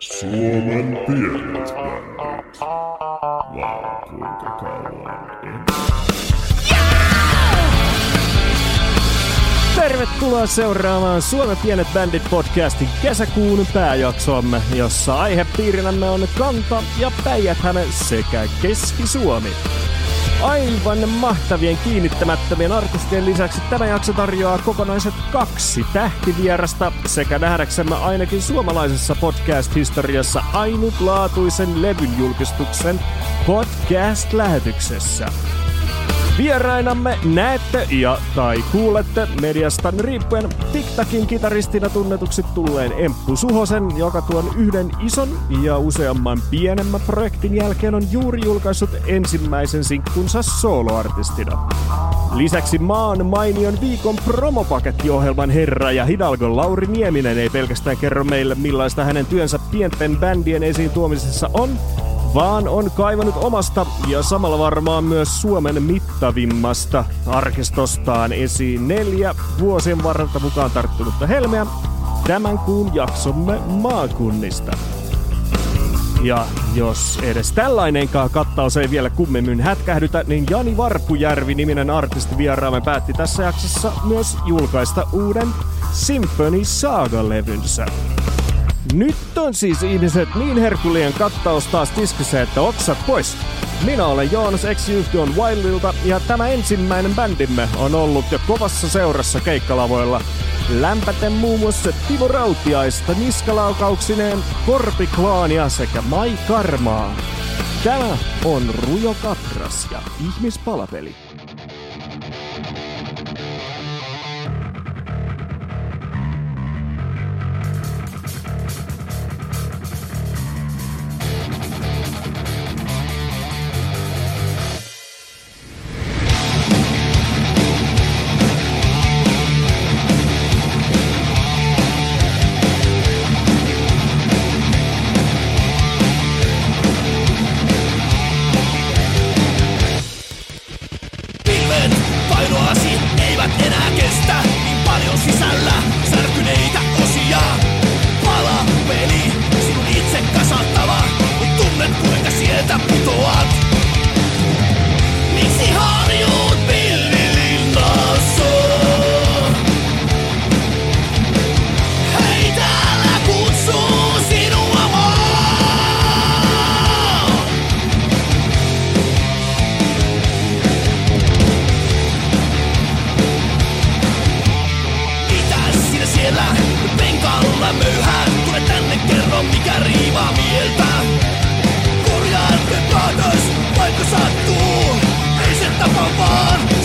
Suomen pienet bändit. Vai kuinka kauan en... Tervetuloa seuraamaan Suomen pienet bändit podcastin kesäkuun pääjaksomme, jossa aihepiirinämme on Kanta ja päijät sekä Keski-Suomi. Aivan mahtavien kiinnittämättömien artistien lisäksi tämä jakso tarjoaa kokonaiset kaksi tähtivierasta sekä nähdäksemme ainakin suomalaisessa podcast-historiassa ainutlaatuisen levyn julkistuksen podcast-lähetyksessä. Vierainamme näette ja tai kuulette mediasta riippuen TikTakin kitaristina tunnetuksi tulleen Emppu Suhosen, joka tuon yhden ison ja useamman pienemmän projektin jälkeen on juuri julkaissut ensimmäisen sinkkunsa soloartistina. Lisäksi maan mainion viikon promopakettiohjelman herra ja Hidalgo Lauri Nieminen ei pelkästään kerro meille millaista hänen työnsä pienten bändien esiin tuomisessa on, vaan on kaivannut omasta ja samalla varmaan myös Suomen mittavimmasta arkistostaan esiin neljä vuosien varrelta mukaan tarttunutta helmeä tämän kuun jaksomme maakunnista. Ja jos edes tällainenkaan kattaus ei vielä kummemmin hätkähdytä, niin Jani Varpujärvi-niminen artisti vieraamme päätti tässä jaksossa myös julkaista uuden Symphony Saga-levynsä. Nyt on siis ihmiset niin herkullien kattaus taas tiskissä, että oksat pois. Minä olen Joonas X on Wildilta ja tämä ensimmäinen bändimme on ollut jo kovassa seurassa keikkalavoilla. Lämpäten muun muassa Timo Rautiaista niskalaukauksineen, Korpiklaania sekä Mai Karmaa. Tämä on Rujo Katras ja ihmispalapeli. mica arriba mieltä. Vaikka sattuu, ei se tapa vaan.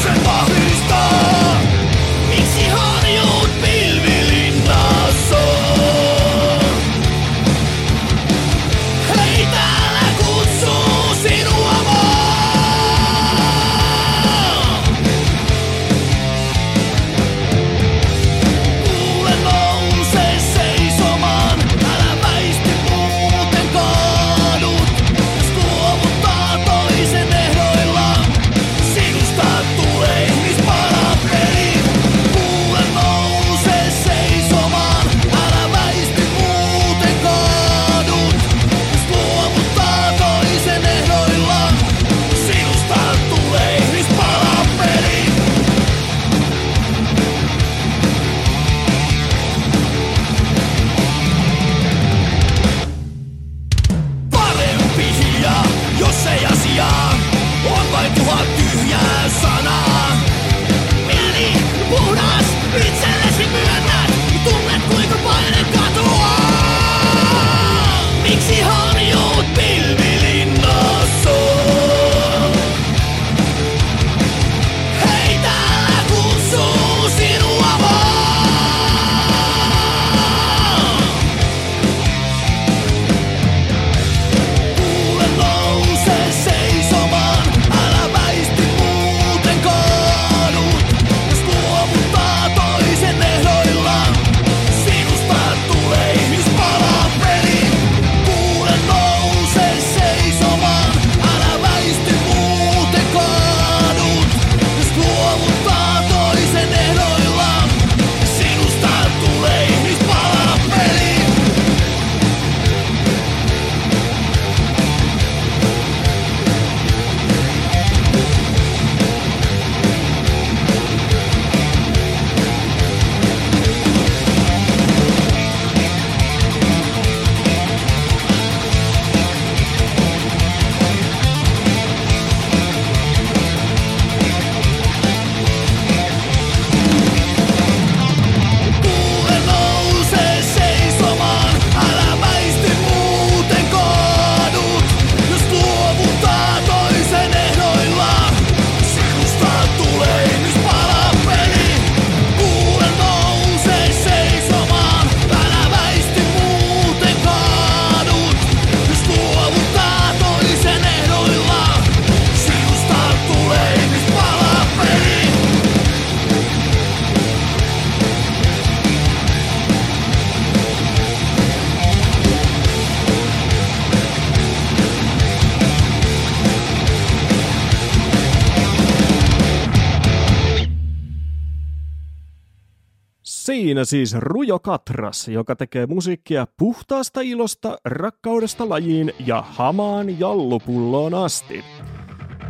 Siinä siis Rujo Katras, joka tekee musiikkia puhtaasta ilosta, rakkaudesta lajiin ja hamaan jallupulloon asti.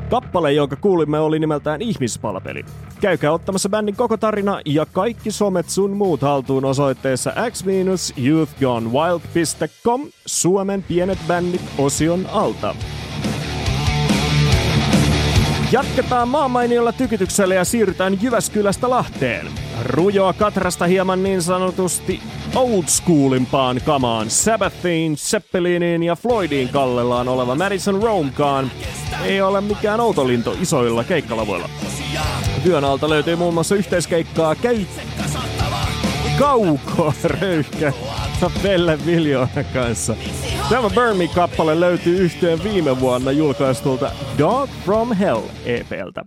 Kappale, jonka kuulimme, oli nimeltään Ihmispalveli. Käykää ottamassa bändin koko tarina ja kaikki somet sun muut haltuun osoitteessa x-youthgonewild.com Suomen pienet bändit osion alta. Jatketaan maamainiolla tykityksellä ja siirrytään Jyväskylästä Lahteen. Rujoa Katrasta hieman niin sanotusti old schoolimpaan kamaan. Sabbathiin, Zeppeliniin ja Floydiin kallellaan oleva Madison Romekaan ei ole mikään outolinto isoilla keikkalavoilla. Työn alta löytyy muun muassa yhteiskeikkaa käy kauko röyhkä Pelle Miljoona kanssa. Tämä Burn Me-kappale löytyy yhtyeen viime vuonna julkaistulta Dog from Hell EPltä.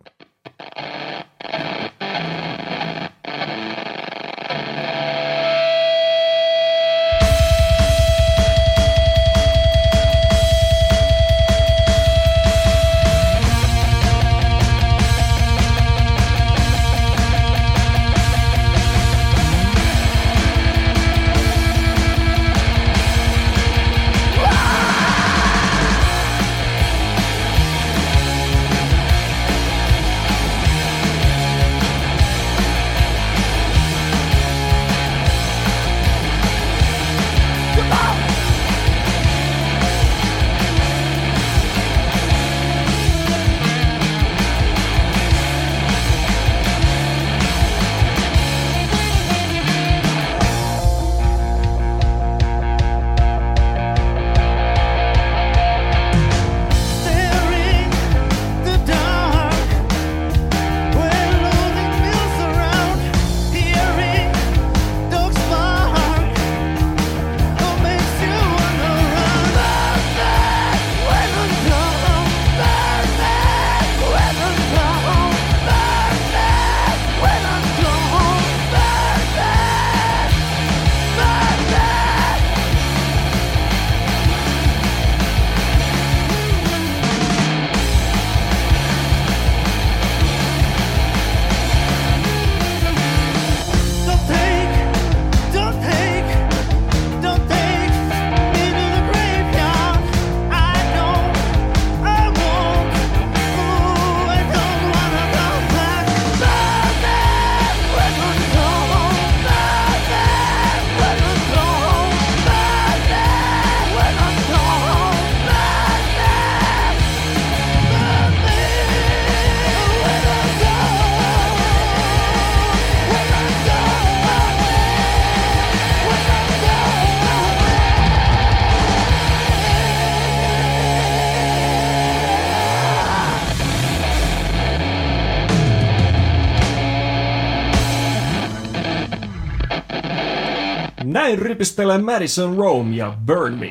Näin rypistelee Madison Rome ja Burn Me.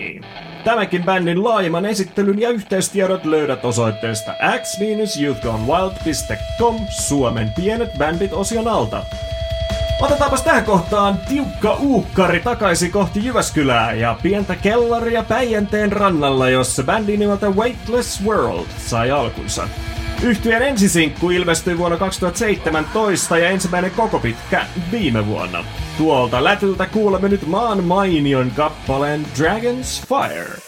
Tämänkin bändin laajemman esittelyn ja yhteistiedot löydät osoitteesta x-youthgonewild.com Suomen pienet bändit osion alta. Otetaanpas tähän kohtaan tiukka uukkari takaisin kohti Jyväskylää ja pientä kellaria Päijänteen rannalla, jossa bändi nimeltä Weightless World sai alkunsa. Yhtyeen ensisinkku ilmestyi vuonna 2017 ja ensimmäinen koko pitkä viime vuonna. Tuolta lätyltä kuulemme nyt maan mainion kappaleen Dragon's Fire.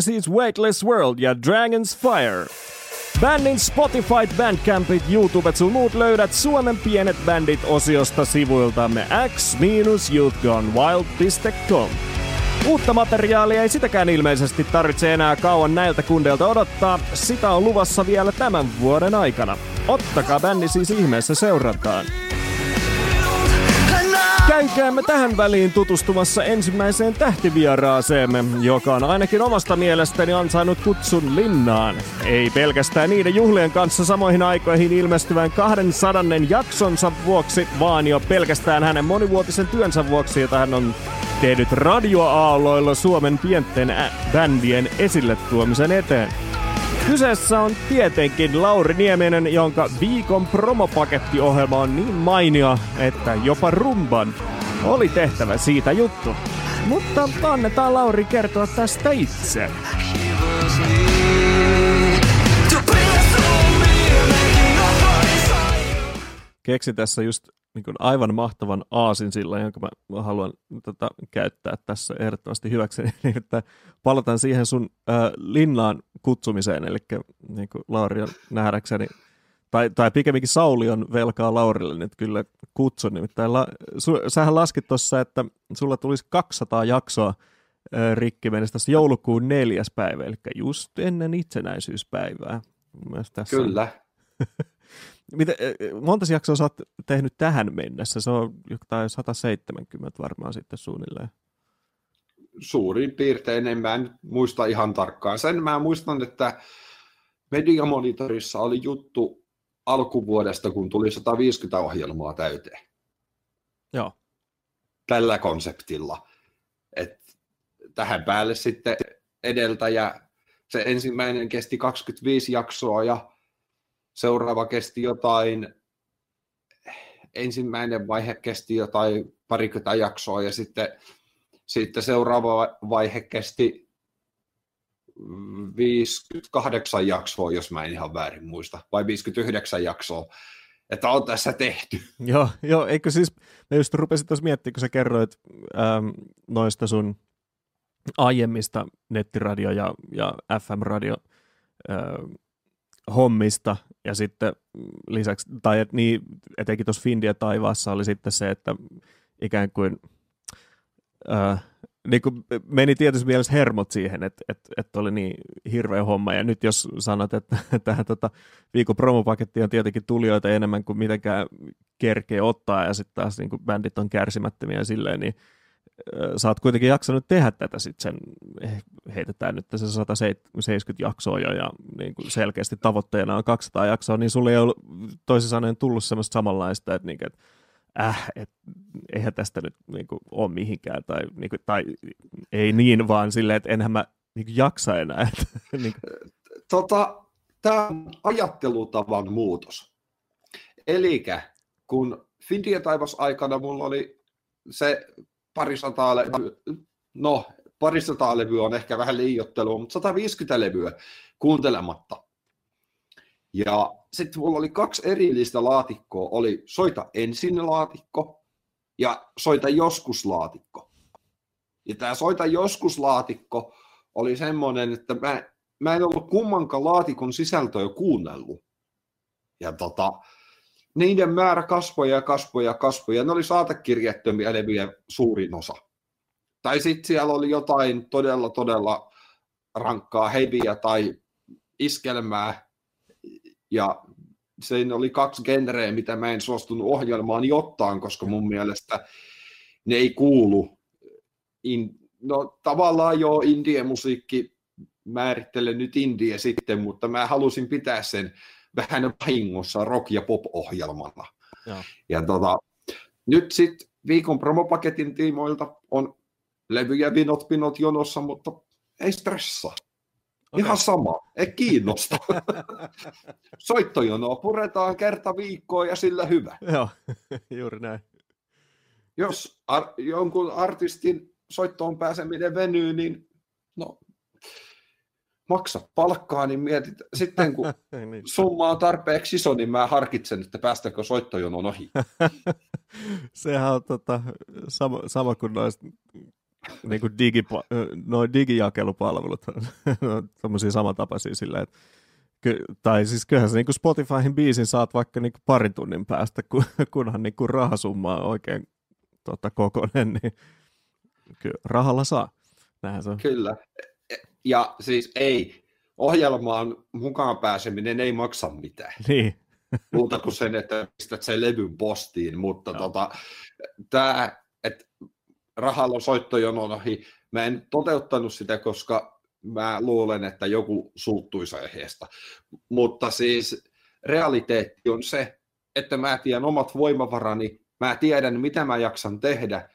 Siis Weightless World ja Dragon's Fire. Bändin Spotify, Bandcampit, YouTubet sun muut löydät Suomen pienet bändit osiosta sivuiltamme x-youthgonewild.com. Uutta materiaalia ei sitäkään ilmeisesti tarvitse enää kauan näiltä kundeilta odottaa. Sitä on luvassa vielä tämän vuoden aikana. Ottakaa bändi siis ihmeessä seurantaan. Käykäämme tähän väliin tutustumassa ensimmäiseen tähtivieraaseemme, joka on ainakin omasta mielestäni ansainnut kutsun linnaan. Ei pelkästään niiden juhlien kanssa samoihin aikoihin ilmestyvän 200 jaksonsa vuoksi, vaan jo pelkästään hänen monivuotisen työnsä vuoksi, jota hän on tehnyt radioaalloilla Suomen pienten bändien esille tuomisen eteen. Kyseessä on tietenkin Lauri Nieminen, jonka viikon promopakettiohjelma on niin mainio, että jopa rumban oli tehtävä siitä juttu. Mutta annetaan Lauri kertoa tästä itse. Keksi tässä just niin kuin aivan mahtavan aasin sillä, jonka mä haluan tota, käyttää tässä ehdottomasti hyväkseni, niin että palataan siihen sun äh, linnaan kutsumiseen, eli niin kuin Lauri on nähdäkseni, tai, tai pikemminkin Sauli on velkaa Laurille nyt kyllä kutsun, nimittäin la, su, sähän laskit tuossa, että sulla tulisi 200 jaksoa äh, rikki mennessä tässä joulukuun neljäs päivä, eli just ennen itsenäisyyspäivää. Myös tässä Kyllä. Mitä, monta jaksoa sä oot tehnyt tähän mennessä? Se on jotain 170 varmaan sitten suunnilleen. Suurin piirtein, en mä nyt muista ihan tarkkaan. Sen mä muistan, että Mediamonitorissa oli juttu alkuvuodesta, kun tuli 150 ohjelmaa täyteen. Joo. Tällä konseptilla. Et tähän päälle sitten edeltäjä, se ensimmäinen kesti 25 jaksoa ja seuraava kesti jotain, ensimmäinen vaihe kesti jotain parikymmentä jaksoa ja sitten, sitten seuraava vaihe kesti 58 jaksoa, jos mä en ihan väärin muista, vai 59 jaksoa, että on tässä tehty. Joo, joo eikö siis, mä just rupesin tuossa miettimään, kun sä kerroit ähm, noista sun aiemmista nettiradio- ja, ja FM-radio äh, hommista, ja sitten lisäksi, tai et niin, etenkin tuossa Findia taivaassa oli sitten se, että ikään kuin, äh, niin kuin meni tietysti mielessä hermot siihen, että, että, että oli niin hirveä homma, ja nyt jos sanot, että tähän tota, viikon promopaketti on tietenkin tulijoita enemmän kuin mitenkään kerkee ottaa, ja sitten taas niin kuin bändit on kärsimättömiä silleen, niin sä oot kuitenkin jaksanut tehdä tätä sitten sen, heitetään nyt se 170 jaksoa jo ja niin kuin selkeästi tavoitteena on 200 jaksoa, niin sulle ei ollut toisin sanoen tullut semmoista samanlaista, että, niin kuin, että äh, et, eihän tästä nyt niin kuin, ole mihinkään tai, niin kuin, tai ei niin, vaan silleen, että enhän mä niin kuin, jaksa enää. Niin kuin. Tota, Tämä on ajattelutavan muutos. Eli kun Findia taivas aikana mulla oli se parisataa levyä, no parisataa levyä on ehkä vähän liiottelua, mutta 150 levyä kuuntelematta. Ja sitten mulla oli kaksi erillistä laatikkoa. Oli soita ensin laatikko ja soita joskus laatikko. Ja tämä soita joskus laatikko oli semmoinen, että mä, mä en ollut kummankaan laatikon sisältöä kuunnellut. Ja tota, niiden määrä kasvoi ja kasvoi ja kasvoi, ja ne oli saatekirjattomia levyjä suurin osa. Tai sitten siellä oli jotain todella, todella rankkaa heviä tai iskelmää, ja siinä oli kaksi genreä, mitä mä en suostunut ohjelmaan ottaan, koska mun mielestä ne ei kuulu. In, no tavallaan jo indie-musiikki määrittelen nyt indie sitten, mutta mä halusin pitää sen vähän vahingossa rock- ja pop-ohjelmana. Ja, ja tota, nyt sitten viikon promopaketin tiimoilta on levyjä vinot pinot jonossa, mutta ei stressa. Okay. Ihan sama, ei kiinnosta. Soittojonoa puretaan kerta viikkoa ja sillä hyvä. Joo, juuri näin. Jos ar- jonkun artistin soittoon pääseminen venyy, niin no, maksa palkkaa, niin mietit, sitten kun niin. summa on tarpeeksi iso, niin mä harkitsen, että päästäkö soittojonon ohi. Sehän on tota, sama, sama kuin noista niin kuin digi, noin digijakelupalvelut on samantapaisia sillä, että ky, tai siis kyllähän sä niin kuin Spotifyhin biisin saat vaikka niin kuin parin tunnin päästä, kun, kunhan niin kuin rahasumma on oikein tota, kokonen, niin kyllä rahalla saa. Näinhän se on. Kyllä. Ja siis ei, ohjelmaan mukaan pääseminen ei maksa mitään. Niin. Muuta kuin sen, että pistät sen levyn postiin, mutta no. tota, tämä, että rahalla soittojonon ohi, mä en toteuttanut sitä, koska mä luulen, että joku suuttuisi aiheesta. Mutta siis realiteetti on se, että mä tiedän omat voimavarani, mä tiedän mitä mä jaksan tehdä,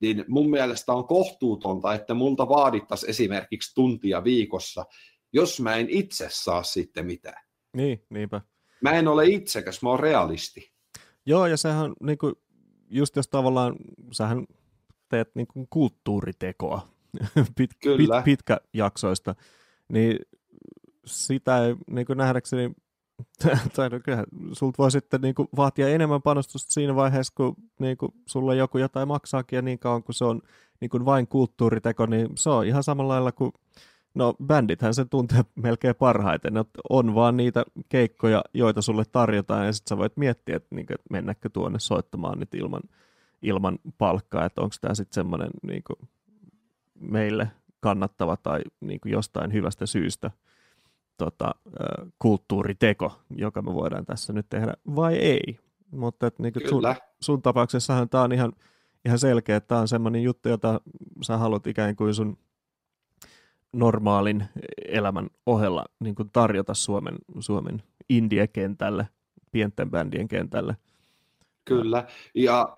niin mun mielestä on kohtuutonta, että multa vaadittaisiin esimerkiksi tuntia viikossa, jos mä en itse saa sitten mitään. Niin, niinpä. Mä en ole itsekäs, mä oon realisti. Joo, ja sehän niin kuin, just jos tavallaan, sähän teet niin kuin kulttuuritekoa pit, Kyllä. pit, pitkäjaksoista, niin sitä ei niin kuin nähdäkseni tai no kyllä, sulta voi sitten niin vaatia enemmän panostusta siinä vaiheessa, kun niin kuin, sulle joku jotain maksaakin ja niin kauan kuin se on niin kuin vain kulttuuriteko, niin se on ihan samalla lailla kuin No bändithän sen tuntee melkein parhaiten, että on vaan niitä keikkoja, joita sulle tarjotaan ja sitten sä voit miettiä, että, niin kuin, että mennäkö tuonne soittamaan nyt ilman, ilman palkkaa, että onko tämä sitten semmoinen niin meille kannattava tai niin jostain hyvästä syystä tota, kulttuuriteko, joka me voidaan tässä nyt tehdä, vai ei. Mutta että, niin sun, sun tapauksessahan tämä on ihan, ihan selkeä, että tämä on semmoinen juttu, jota sä haluat ikään kuin sun normaalin elämän ohella niin kuin tarjota Suomen, Suomen indie-kentälle, pienten bändien kentälle. Kyllä, ja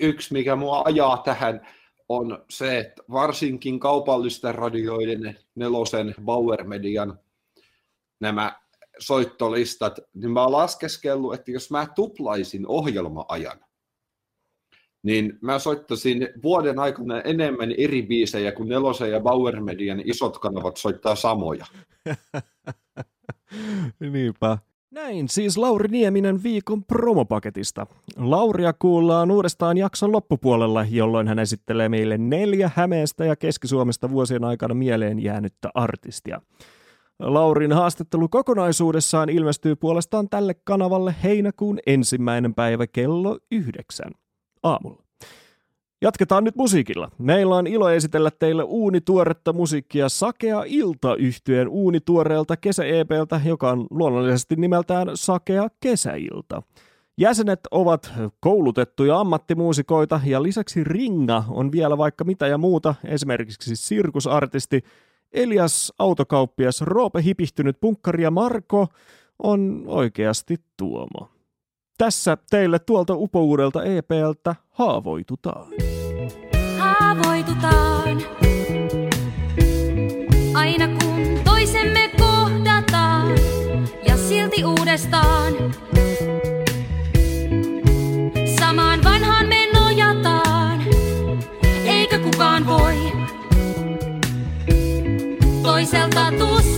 yksi mikä mua ajaa tähän on se, että varsinkin kaupallisten radioiden, nelosen, Bauer Median nämä soittolistat, niin mä oon laskeskellut, että jos mä tuplaisin ohjelma-ajan, niin mä soittaisin vuoden aikana enemmän eri biisejä kuin Nelosen ja Bauer Median isot kanavat soittaa samoja. Niinpä. Näin siis Lauri Nieminen viikon promopaketista. Lauria kuullaan uudestaan jakson loppupuolella, jolloin hän esittelee meille neljä Hämeestä ja Keski-Suomesta vuosien aikana mieleen jäänyttä artistia. Laurin haastattelu kokonaisuudessaan ilmestyy puolestaan tälle kanavalle heinäkuun ensimmäinen päivä kello yhdeksän aamulla. Jatketaan nyt musiikilla. Meillä on ilo esitellä teille uunituoretta musiikkia Sakea Ilta yhtyeen uunituoreelta kesä-EPltä, joka on luonnollisesti nimeltään Sakea Kesäilta. Jäsenet ovat koulutettuja ammattimuusikoita ja lisäksi Ringa on vielä vaikka mitä ja muuta, esimerkiksi sirkusartisti, Elias autokauppias, Roope hipihtynyt punkkari ja Marko on oikeasti Tuomo. Tässä teille tuolta upouudelta EPltä haavoitutaan. Haavoitutaan. Aina kun toisemme kohdataan ja silti uudestaan. Samaan vanhaan me nojataan, eikä kukaan voi pois ela tá do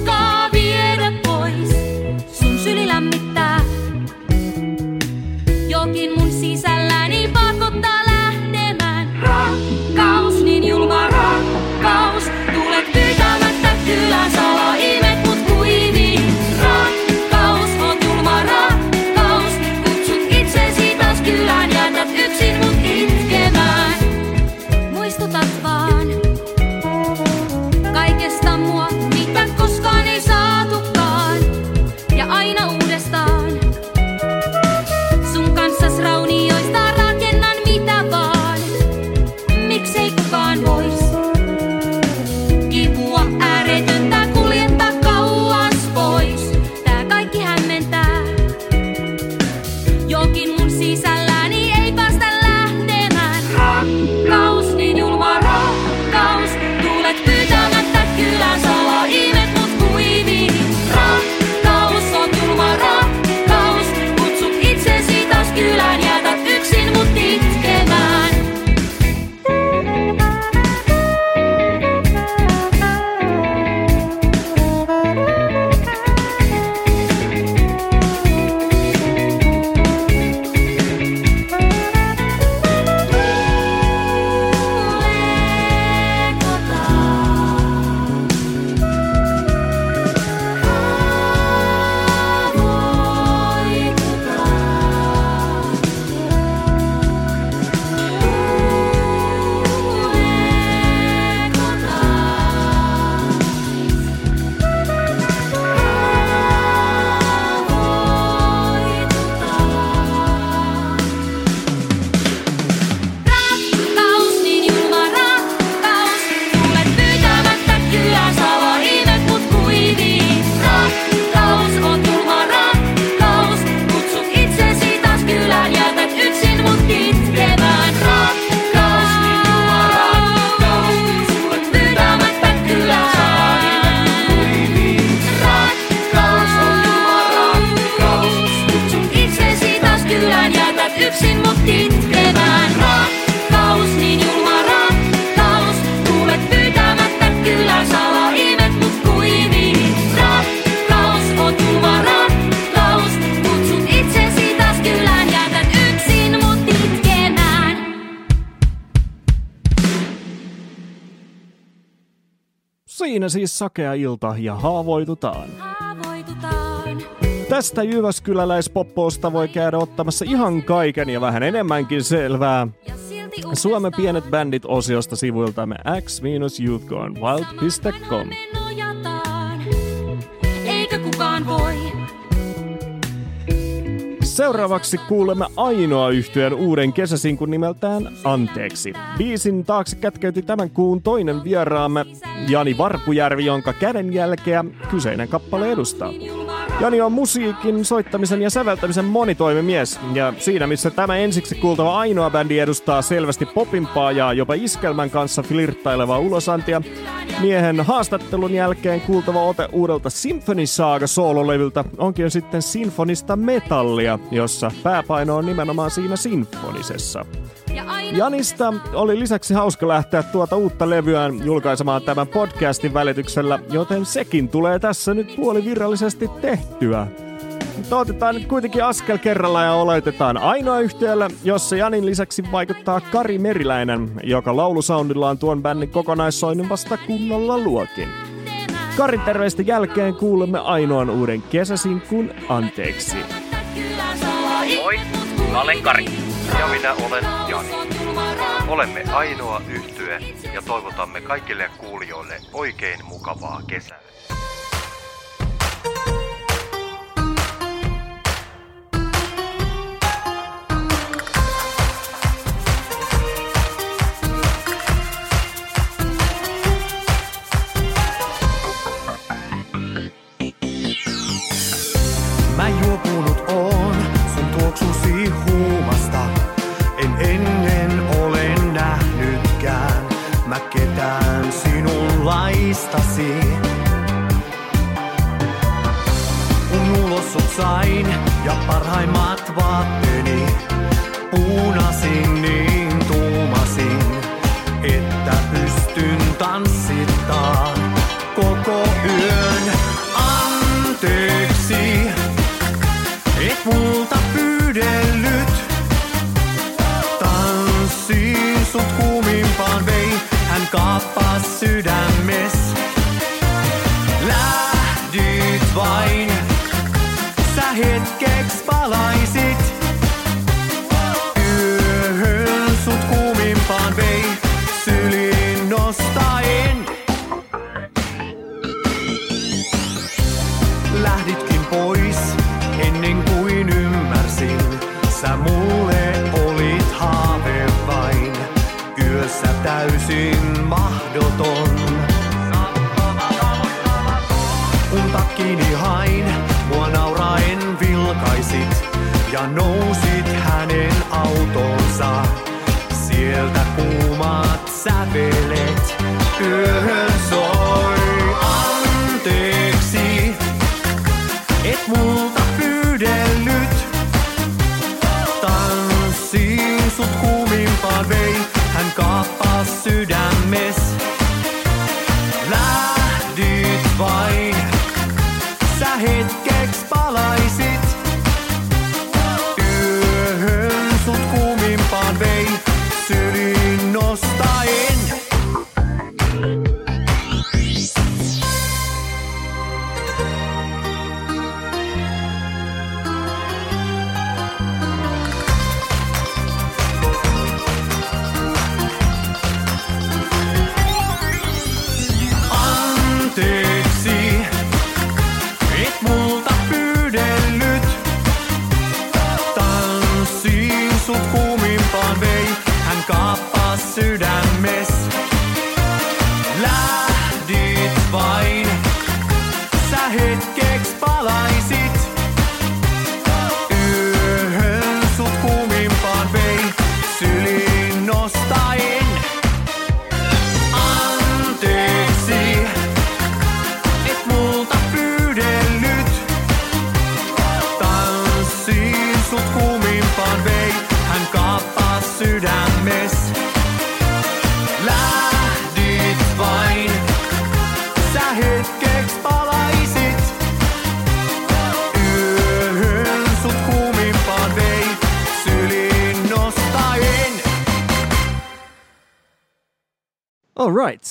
sakea ilta ja haavoitutaan. Haavoitutaan. Tästä Jyväskyläläispoppoosta voi käydä ottamassa ihan kaiken ja vähän enemmänkin selvää. Suomen pienet bändit osiosta sivuiltamme x-youthgonewild.com. Seuraavaksi kuulemme ainoa yhtyeen uuden kesäsinkun nimeltään Anteeksi. Biisin taakse kätkeytyi tämän kuun toinen vieraamme Jani Varpujärvi, jonka kädenjälkeä kyseinen kappale edustaa. Jani on musiikin, soittamisen ja säveltämisen monitoimimies, ja siinä missä tämä ensiksi kuultava ainoa bändi edustaa selvästi popimpaa ja jopa iskelmän kanssa flirttailevaa ulosantia, miehen haastattelun jälkeen kuultava ote uudelta Symphony Saga soololevyltä onkin sitten sinfonista metallia, jossa pääpaino on nimenomaan siinä sinfonisessa. Janista oli lisäksi hauska lähteä tuota uutta levyään julkaisemaan tämän podcastin välityksellä, joten sekin tulee tässä nyt puolivirallisesti tehtyä. Mutta otetaan nyt kuitenkin askel kerralla ja oletetaan ainoa yhtiöllä, jossa Janin lisäksi vaikuttaa Kari Meriläinen, joka laulusoundillaan tuon bändin kokonaissoinnin vasta kunnolla luokin. Karin terveistä jälkeen kuulemme ainoan uuden kesäsinkun Anteeksi. Moi, mä olen Kari. Ja minä olen Jani. Olemme ainoa yhtye ja toivotamme kaikille kuulijoille oikein mukavaa kesää. Sinunlaistasi. Kun ulos sain ja parhaimmat vaatteeni puunasin niin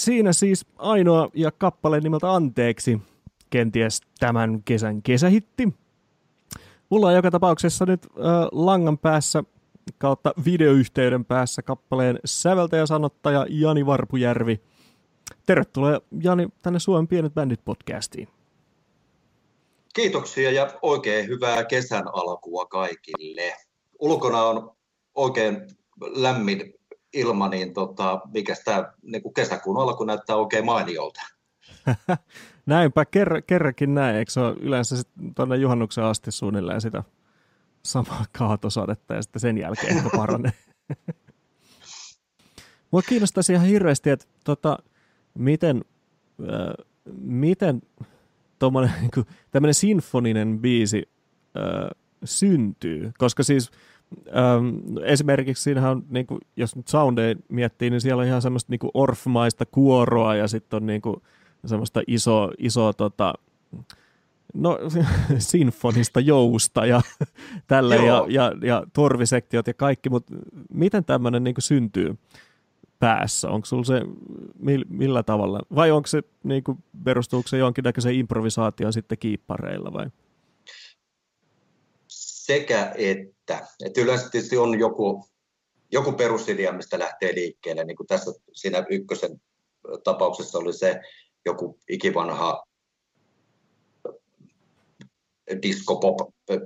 siinä siis ainoa ja kappale nimeltä Anteeksi, kenties tämän kesän kesähitti. Mulla on joka tapauksessa nyt äh, langan päässä kautta videoyhteyden päässä kappaleen säveltäjä sanottaja Jani Varpujärvi. Tervetuloa Jani tänne Suomen Pienet Bändit podcastiin. Kiitoksia ja oikein hyvää kesän alkua kaikille. Ulkona on oikein lämmin ilma, niin tota, mikä tämä niin kesäkuun alku näyttää oikein mainiolta. Näinpä, kerra, kerrankin näin. Eikö se ole yleensä tuonne juhannuksen asti suunnilleen sitä samaa kaatosadetta ja sitten sen jälkeen ehkä paranee. Mua kiinnostaisi ihan hirveästi, että tota, miten, äh, miten niin tämmöinen sinfoninen biisi äh, syntyy, koska siis esimerkiksi siinähän on, niin kuin, jos nyt soundeja miettii, niin siellä on ihan semmoista niin orfmaista kuoroa ja sitten on niin kuin, semmoista iso, iso tota, no, sinfonista jousta ja tälle ja, ja, ja torvisektiot ja kaikki, mutta miten tämmöinen niin syntyy päässä? Onko sulla se millä tavalla? Vai onko se, niin kuin, perustuuko se jonkinnäköiseen improvisaatioon sitten kiippareilla vai? Sekä että. Että yleensä tietysti on joku, joku perusidea, mistä lähtee liikkeelle. Niin kuin tässä siinä ykkösen tapauksessa oli se joku ikivanha disco pop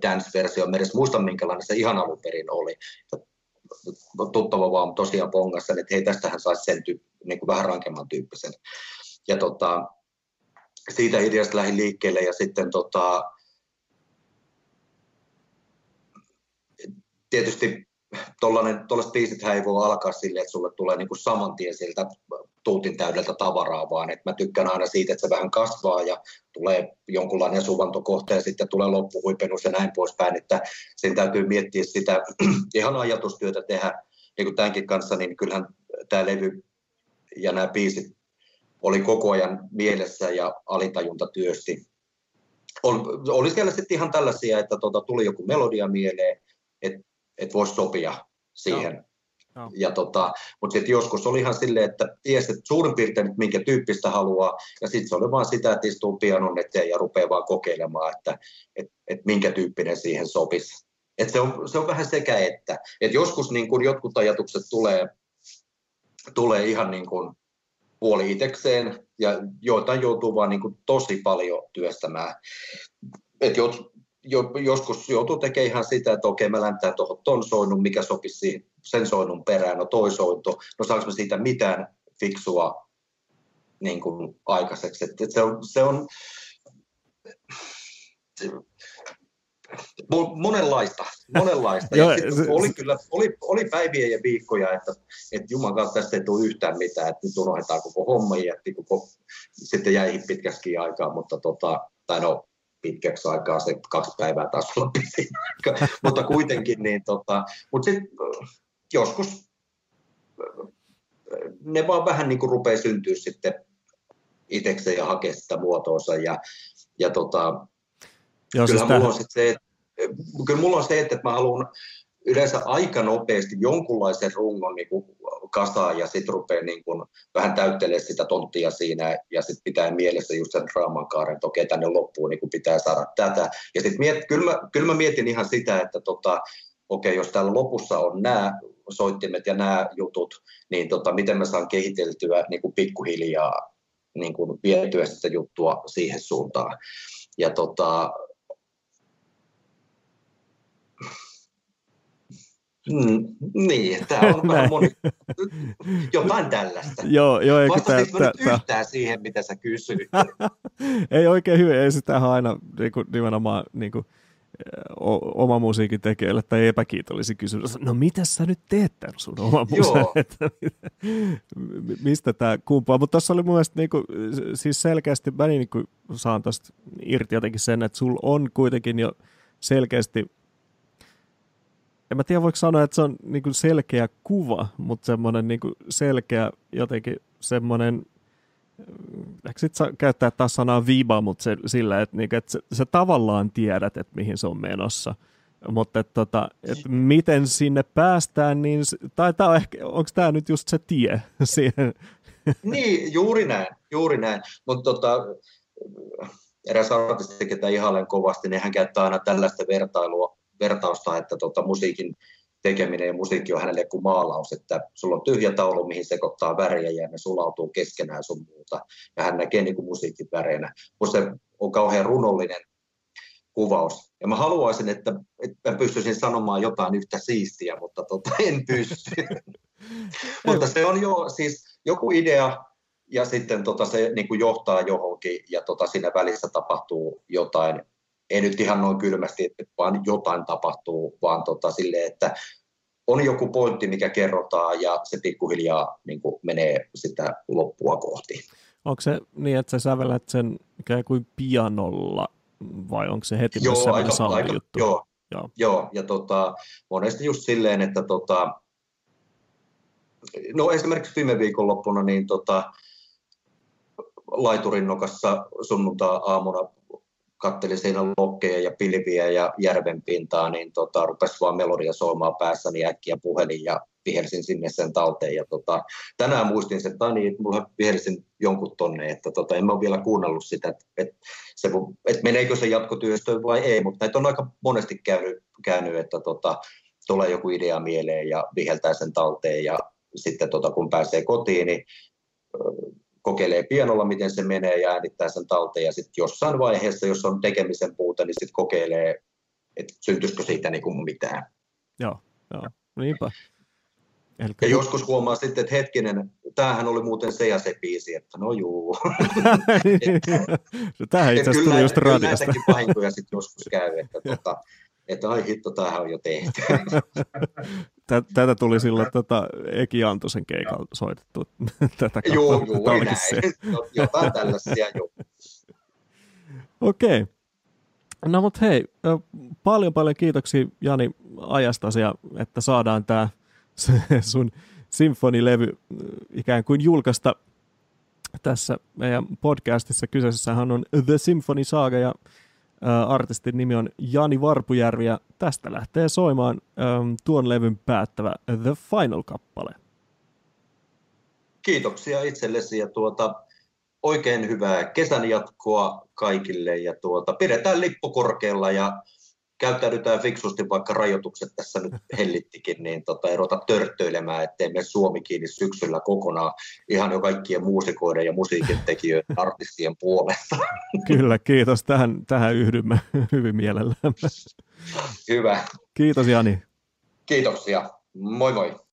dance-versio. En edes muista, minkälainen se ihan alun perin oli. Tuttava vaan tosiaan pongassa, että hei, tästähän saisi sen tyyp, niin kuin vähän rankemman tyyppisen. Ja tota, siitä ideasta lähdin liikkeelle ja sitten tota, tietysti tuollaiset biisit ei voi alkaa silleen, että sulle tulee niin kuin saman tien sieltä tuutin täydeltä tavaraa, vaan että mä tykkään aina siitä, että se vähän kasvaa ja tulee jonkunlainen suvantokohta ja sitten tulee loppuhuipennus ja näin poispäin, että sen täytyy miettiä sitä ihan ajatustyötä tehdä, niin kuin tämänkin kanssa, niin kyllähän tämä levy ja nämä biisit oli koko ajan mielessä ja alitajunta työsti. Oli siellä sitten ihan tällaisia, että tuota, tuli joku melodia mieleen, että et voisi sopia siihen. No. No. Ja tota, mutta sitten joskus oli ihan silleen, että tiesi että suurin piirtein minkä tyyppistä haluaa, ja sitten se oli vaan sitä, että istuu pianon eteen ja rupeaa vaan kokeilemaan, että et, et minkä tyyppinen siihen sopisi. Et se, on, se on vähän sekä että. Et joskus niin kun jotkut ajatukset tulee, tulee ihan niin kuin puoli itekseen, ja joitain joutuu vaan niin kuin tosi paljon työstämään. Et jot, jo, joskus joutuu tekemään ihan sitä, että okei, mä läntään tuohon ton soinnun, mikä sopisi siihen, sen soinnun perään, no toi sointo, no saanko mä siitä mitään fiksua niin kuin aikaiseksi. Et, et se on, se on monenlaista, monenlaista. ja se, oli kyllä, oli, oli päiviä ja viikkoja, että, että Juman kautta tästä ei tule yhtään mitään, että nyt unohdetaan koko homma ja koko, sitten jäi pitkäskin aikaa, mutta tota, tai no, pitkäksi aikaa, se kaksi päivää taas olla mutta kuitenkin, niin tota, mutta sitten joskus ne vaan vähän niin kuin rupeaa syntyä sitten itsekseen ja hakea sitä muotoonsa ja, ja tota, Joo, siis mulla on se, että, kyllä mulla on se, että mä haluan yleensä aika nopeasti jonkunlaisen rungon niin kuin kasaan ja sitten rupeaa niin kuin vähän täyttelemään sitä tonttia siinä ja sitten pitää mielessä just sen draaman kaaren, että okei tänne loppuun niin kuin pitää saada tätä. Ja sitten miet, kyllä, mä, kyllä mä mietin ihan sitä, että tota, okei jos täällä lopussa on nämä soittimet ja nämä jutut, niin tota, miten mä saan kehiteltyä niin kuin pikkuhiljaa niin kuin vietyä sitä juttua siihen suuntaan. Ja tota, Mm, niin, tämä on vähän moni, jotain tällaista. joo, joo, eikö Vastasinko tää, tää, yhtään siihen, mitä sä kysyit? ei oikein hyvin, ei sitä aina niin kuin, nimenomaan niin kuin, o, oma musiikin tekijöille tai epäkiitollisi kysymys. No mitä sä nyt teet tämän sun oma musiikin? Mistä tämä kumpaa? Mutta tuossa oli mun mielestä niin kuin, siis selkeästi, mä niin kuin saan tuosta irti jotenkin sen, että sul on kuitenkin jo selkeästi en mä tiedä voiko sanoa, että se on niin kuin selkeä kuva, mutta semmoinen niin kuin selkeä jotenkin semmoinen, ehkä sit saa käyttää taas sanaa viba, mutta se, sillä, että, niin, että sä, sä tavallaan tiedät, että mihin se on menossa. Mutta tota, et miten sinne päästään, niin tai tää on ehkä, onko tämä nyt just se tie siihen? Niin, juuri näin, juuri näin. Mutta tota, eräs artisti, ketä ihailen kovasti, niin hän käyttää aina tällaista vertailua, vertausta, että tota, musiikin tekeminen ja musiikki on hänelle kuin maalaus, että sulla on tyhjä taulu, mihin sekoittaa värejä ja ne sulautuu keskenään sun muuta. Ja hän näkee niin kuin musiikin väreinä. Musta se on kauhean runollinen kuvaus. Ja mä haluaisin, että, että mä pystyisin sanomaan jotain yhtä siistiä, mutta tota, en pysty. mutta se on jo siis joku idea, ja sitten tota, se niin kuin johtaa johonkin, ja tota, siinä välissä tapahtuu jotain. Ei nyt ihan noin kylmästi, että vaan jotain tapahtuu, vaan tota, silleen, että on joku pointti, mikä kerrotaan, ja se pikkuhiljaa niin kuin menee sitä loppua kohti. Onko se niin, että sä sävellät sen ikään kuin pianolla, vai onko se heti myös Joo, semmoinen aika, aika, sound-juttu? joo, Joo. joo, ja tota, monesti just silleen, että tota, no esimerkiksi viime viikonloppuna niin tota, laiturin nokassa sunnuntaa-aamuna kattelin siinä lokkeja ja pilviä ja järven pintaa, niin tota, rupesi vaan melodia soimaan päässäni äkkiä puhelin ja vihelsin sinne sen talteen. Ja tota, tänään muistin sen, että niin, mulla vihelsin jonkun tonne, että tota, en ole vielä kuunnellut sitä, että, että, se, että meneekö se jatkotyöstöön vai ei, mutta näitä on aika monesti käynyt, käynyt että tota, tulee joku idea mieleen ja viheltää sen talteen ja sitten tota, kun pääsee kotiin, niin kokeilee pianolla, miten se menee ja äänittää sen talteen ja sitten jossain vaiheessa, jos on tekemisen puute, niin sitten kokeilee, että syntyisikö siitä niin kuin mitään. Joo, joo. niinpä. Eli Ja joskus huomaa sitten, että hetkinen, tämähän oli muuten se ja se biisi, että no juu. Tähän itse asiassa tuli just kyllä radiosta. näitäkin vahinkoja sitten joskus käy, että, tota, että ai hitto, tämähän on jo tehty. Tä- Tätä tuli silloin tota, Eki Antosen keikalla soitettu. Tätä ei olikin näin. se. Jotain tällaisia, joo. Okei. No mut hei, paljon paljon kiitoksia Jani ajastasi ja että saadaan tämä sun symfonilevy ö, ikään kuin julkaista tässä meidän podcastissa. Kyseessähän on The Symphony Saga ja artistin nimi on Jani Varpujärvi ja tästä lähtee soimaan tuon levyn päättävä The Final-kappale. Kiitoksia itsellesi ja tuota, oikein hyvää kesän jatkoa kaikille ja tuota, pidetään lippu korkealla ja käyttäydytään fiksusti, vaikka rajoitukset tässä nyt hellittikin, niin tota, ei ruveta törttöilemään, ettei mene Suomi kiinni syksyllä kokonaan ihan jo kaikkien muusikoiden ja musiikin tekijöiden artistien puolesta. Kyllä, kiitos. Tähän, tähän yhdymme hyvin mielellään. Hyvä. Kiitos Jani. Kiitoksia. Moi moi.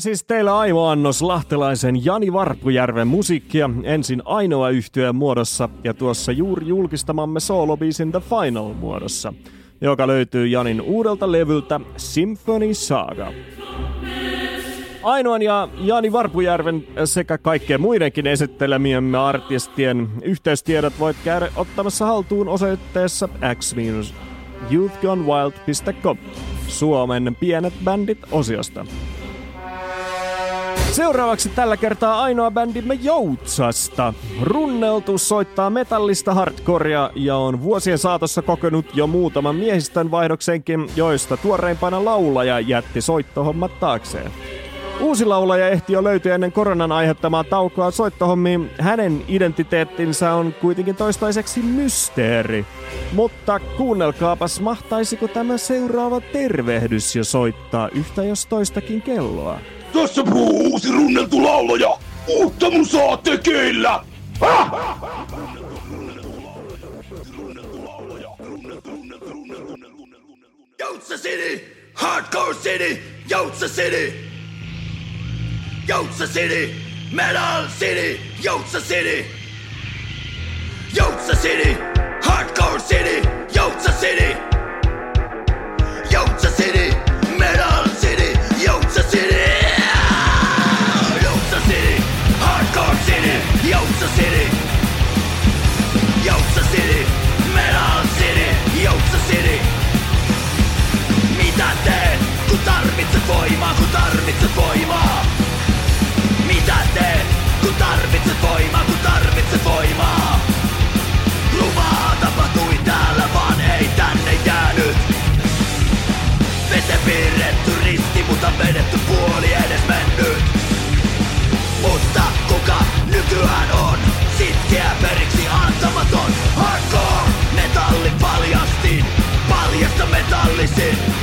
Siis teillä aivoannos lahtelaisen Jani Varpujärven musiikkia, ensin ainoa yhtyeen muodossa ja tuossa juuri julkistamamme soolobiisin The Final muodossa, joka löytyy Janin uudelta levyltä Symphony Saga. Ainoan ja Jani Varpujärven sekä kaikkien muidenkin esittelemiemme artistien yhteystiedot voit käydä ottamassa haltuun osoitteessa x-youthgonewild.com Suomen pienet bändit osiosta. Seuraavaksi tällä kertaa ainoa bändimme Joutsasta. Runneltu soittaa metallista hardcorea ja on vuosien saatossa kokenut jo muutaman miehistön vaihdoksenkin, joista tuoreimpana laulaja jätti soittohommat taakseen. Uusi laulaja ehti jo löytyä ennen koronan aiheuttamaa taukoa soittohommiin. Hänen identiteettinsä on kuitenkin toistaiseksi mysteeri. Mutta kuunnelkaapas, mahtaisiko tämä seuraava tervehdys jo soittaa yhtä jos toistakin kelloa? Tässä puhuu uusi runneltu laulaja! Uutta musaa tekeillä! Joutsa City! Hardcore City! Joutsa City! Joutsa City! Metal City! Joutsa City! Joutsa City! Hardcore City! Joutsa City! Joutsa City! Tarvitset voimaa, kun tarvitset voimaa? Mitä teet, kun tarvitset voimaa, kun tarvitset voimaa? Luvaa tapahtui täällä, vaan ei tänne jäänyt. Vete piirretty risti, mutta vedetty puoli edes mennyt. Mutta kuka nykyään on sitkeä periksi antamaton? Hardcore, metalli paljastin, paljasta metallisin.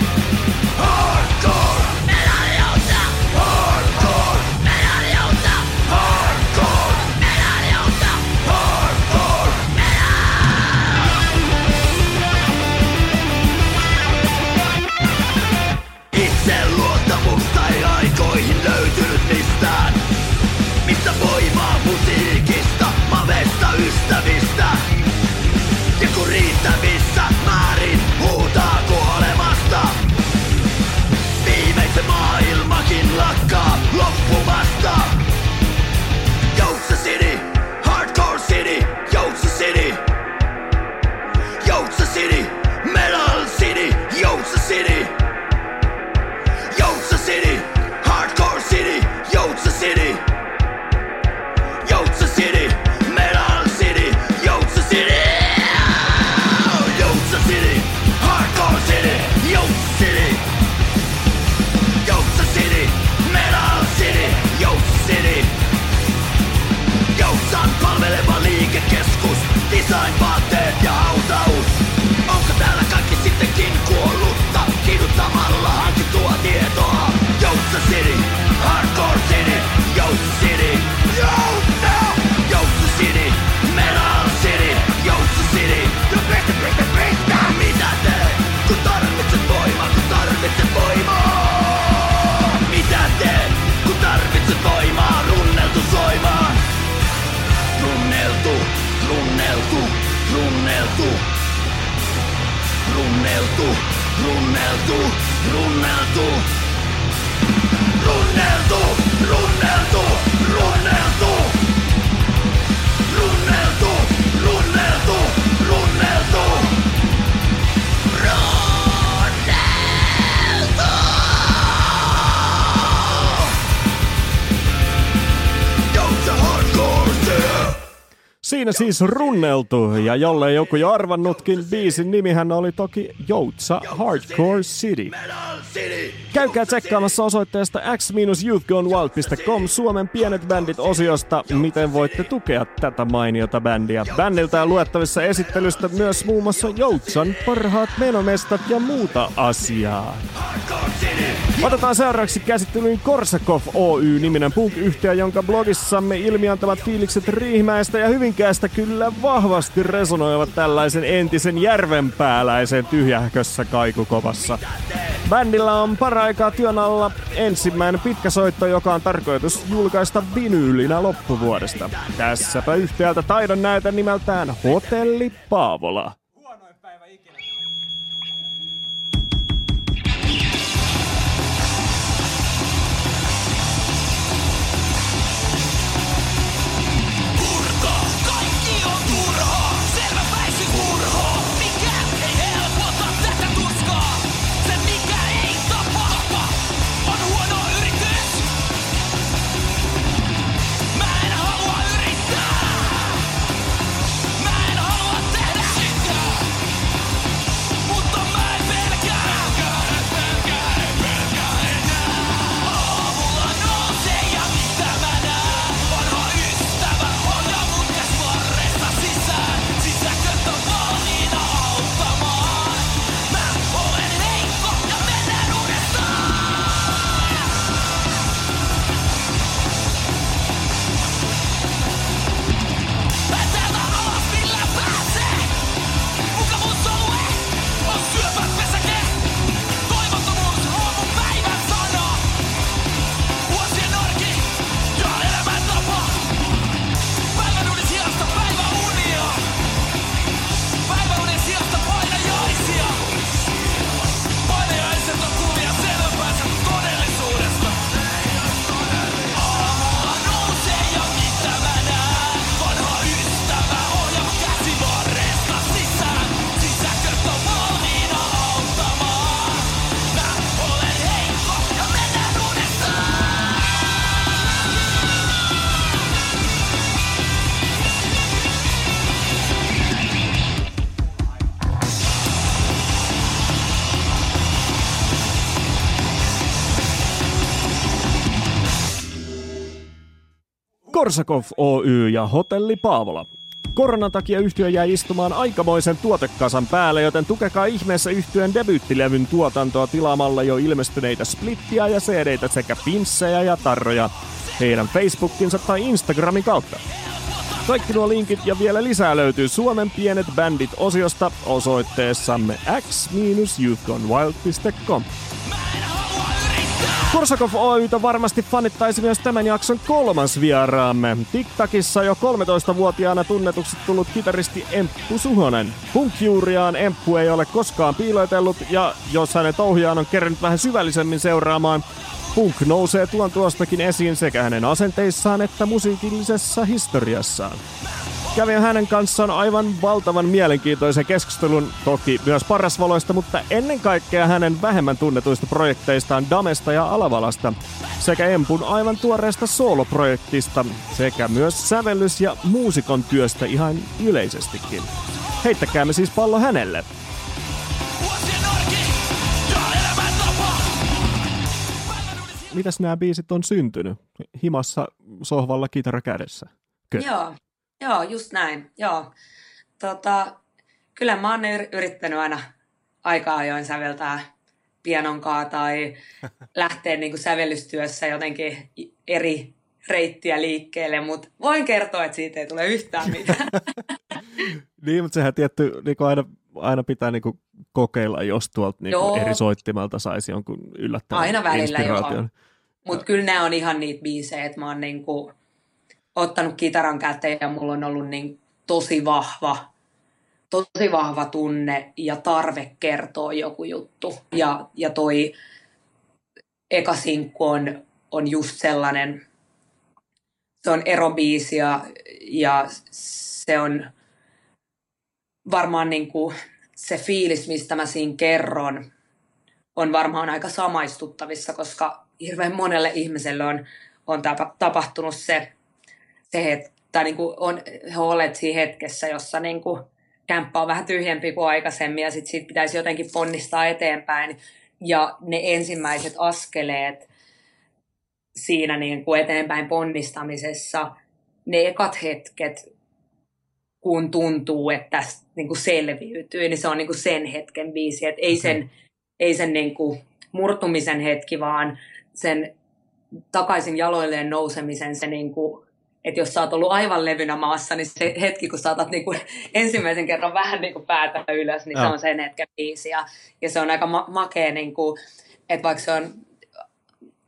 Runneltu, runneltu, runneltu. Runneltu, runneltu, runneltu. Siinä siis runneltu, ja jollei joku jo arvannutkin, biisin nimihän oli toki Joutsa Hardcore City. Käykää tsekkaamassa osoitteesta x-youthgonewild.com Suomen pienet bändit osiosta, miten voitte tukea tätä mainiota bändiä. Bändiltä on luettavissa esittelystä myös muun muassa Joutsan parhaat menomestat ja muuta asiaa. Otetaan seuraavaksi käsittelyyn Korsakov Oy-niminen punk-yhtiö, jonka blogissamme ilmiantavat fiilikset Riihimäestä ja Hyvinkäästä kyllä vahvasti resonoivat tällaisen entisen järvenpääläisen tyhjähkössä kaikukovassa. Bändillä on paraikaa työn alla ensimmäinen pitkä soitto, joka on tarkoitus julkaista vinyylinä loppuvuodesta. Tässäpä yhtäältä taidon näytä nimeltään Hotelli Paavola. Korsakov Oy ja Hotelli Paavola. Koronan takia yhtiö jäi istumaan aikamoisen tuotekasan päälle, joten tukekaa ihmeessä yhtyön debyyttilevyn tuotantoa tilaamalla jo ilmestyneitä splittiä ja cd sekä pinssejä ja tarroja heidän Facebookinsa tai Instagramin kautta. Kaikki nuo linkit ja vielä lisää löytyy Suomen pienet bändit osiosta osoitteessamme x-youthgonewild.com. Korsakov Oytä varmasti fanittaisi myös tämän jakson kolmas vieraamme. TikTokissa jo 13-vuotiaana tunnetuksi tullut kitaristi Emppu Suhonen. Punkjuuriaan Emppu ei ole koskaan piilotellut ja jos hänen touhiaan on kerännyt vähän syvällisemmin seuraamaan, punk nousee tuon tuostakin esiin sekä hänen asenteissaan että musiikillisessa historiassaan. Kävin hänen kanssaan aivan valtavan mielenkiintoisen keskustelun, toki myös parasvaloista, mutta ennen kaikkea hänen vähemmän tunnetuista projekteistaan Damesta ja Alavalasta, sekä Empun aivan tuoreesta sooloprojektista, sekä myös sävellys- ja muusikon työstä ihan yleisestikin. Heittäkäämme siis pallo hänelle. Mitäs nämä biisit on syntynyt? Himassa sohvalla kitara kädessä. Kyllä. Joo, joo, just näin. Joo. Tota, kyllä mä oon yr- yrittänyt aina aika ajoin säveltää pianonkaa tai lähteä niin kuin sävellystyössä jotenkin eri reittiä liikkeelle, mutta voin kertoa, että siitä ei tule yhtään mitään. Niin, mutta sehän tietty niin aina, aina pitää niin kuin kokeilla, jos tuolta niin Joo. eri soittimelta saisi jonkun yllättävän Aina välillä joo. Mutta kyllä nämä on ihan niitä biisejä, että mä oon niinku ottanut kitaran käteen ja mulla on ollut niin tosi vahva, tosi vahva tunne ja tarve kertoa joku juttu. Ja, ja toi eka sinkku on, on just sellainen, se on erobiisi ja, ja se on varmaan niin kuin se fiilis, mistä mä siinä kerron, on varmaan aika samaistuttavissa, koska hirveän monelle ihmiselle on, on tapa, tapahtunut se, se tai niin kuin on, he olet siinä hetkessä, jossa niin kuin kämppä on vähän tyhjempi kuin aikaisemmin ja sitten siitä pitäisi jotenkin ponnistaa eteenpäin. Ja ne ensimmäiset askeleet siinä niin kuin eteenpäin ponnistamisessa, ne ekat hetket, kun tuntuu, että tästä niin kuin selviytyy, niin se on niin kuin sen hetken biisi. Et ei sen, ei sen niin kuin murtumisen hetki, vaan sen takaisin jaloilleen nousemisen se niin kuin että jos sä oot ollut aivan levynä maassa, niin se hetki, kun saatat niinku ensimmäisen kerran vähän niinku päätä ylös, niin ja. se on sen hetken biisi. Ja, ja se on aika ma- makea, niinku, että vaikka se on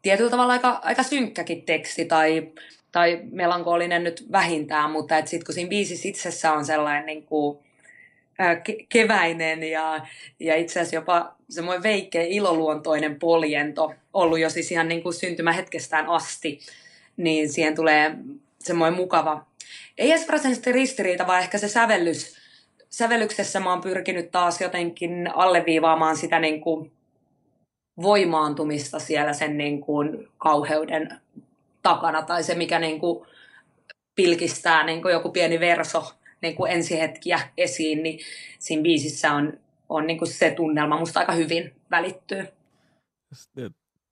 tietyllä tavalla aika, aika synkkäkin teksti tai, tai melankolinen nyt vähintään, mutta sitten kun siinä biisissä itsessä on sellainen niinku, ke- keväinen ja, ja itse asiassa jopa semmoinen veikkeä iloluontoinen poljento ollut jo siis ihan niin kuin syntymähetkestään asti, niin siihen tulee semmoinen mukava, ei edes varsinaisesti ristiriita, vaan ehkä se sävellys, sävellyksessä mä oon pyrkinyt taas jotenkin alleviivaamaan sitä niin kuin voimaantumista siellä sen niin kuin kauheuden takana, tai se mikä niin kuin pilkistää niin kuin joku pieni verso niin kuin ensihetkiä esiin, niin siinä biisissä on, on niin kuin se tunnelma musta aika hyvin välittyy.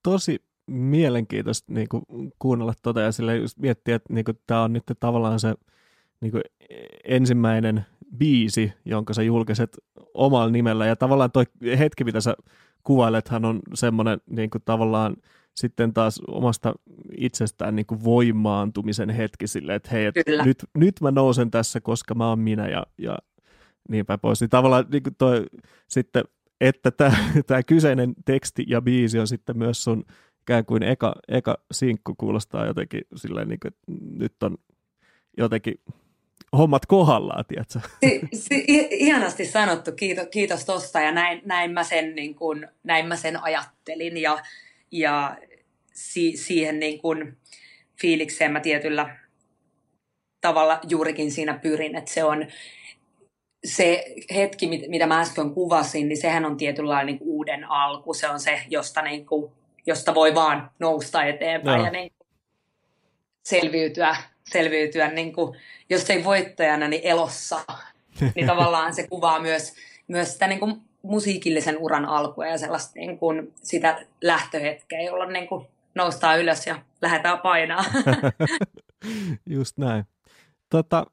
Tosi mielenkiintoista niin kuin, kuunnella tuota ja sille just miettiä, että niin kuin, tämä on nyt tavallaan se niin kuin, ensimmäinen biisi, jonka sä julkaiset omalla nimellä ja tavallaan toi hetki, mitä sä kuvailethan on semmoinen niin kuin, tavallaan sitten taas omasta itsestään niin kuin voimaantumisen hetki silleen, että hei, et nyt, nyt mä nousen tässä, koska mä oon minä ja, ja niin päin pois. Niin tavallaan niin kuin toi, sitten, että tämä kyseinen teksti ja biisi on sitten myös sun ikään kuin eka, eka sinkku kuulostaa jotenkin silleen, niin kuin, että nyt on jotenkin hommat kohdallaan, tiedätkö? Si, si, ihanasti sanottu, kiitos, kiitos tosta ja näin, näin, mä sen, niin kuin, näin mä sen ajattelin ja, ja si, siihen niin kuin fiilikseen mä tietyllä tavalla juurikin siinä pyrin, että se on se hetki, mitä mä äsken kuvasin, niin sehän on tietynlainen niin uuden alku. Se on se, josta, niin kuin, josta voi vaan nousta eteenpäin no. ja niin selviytyä, selviytyä niin kuin, jos ei voittajana, niin elossa. niin tavallaan se kuvaa myös, myös sitä niin kuin musiikillisen uran alkua ja sellaista niin kuin sitä lähtöhetkeä, jolloin niin kuin noustaan ylös ja lähdetään painaa. just näin. Tota,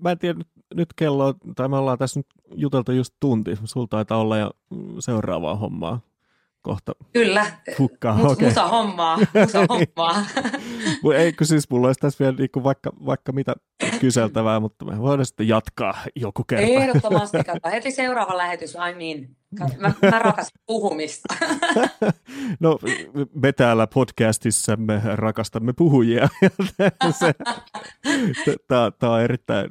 mä en tiedä, nyt kello, tai me ollaan tässä nyt juteltu just tunti. Sulla taitaa olla jo seuraavaa hommaa kohta Kyllä, hukkaa. Mus, okay. musa hommaa, musa hommaa. Eikö siis mulla olisi tässä vielä niin vaikka, vaikka mitä kyseltävää, mutta me voidaan sitten jatkaa joku kerta. Ehdottomasti, kato. heti seuraava lähetys, I mean. Mä, mä rakastan puhumista. no, me täällä podcastissa me rakastamme puhujia. Tämä on erittäin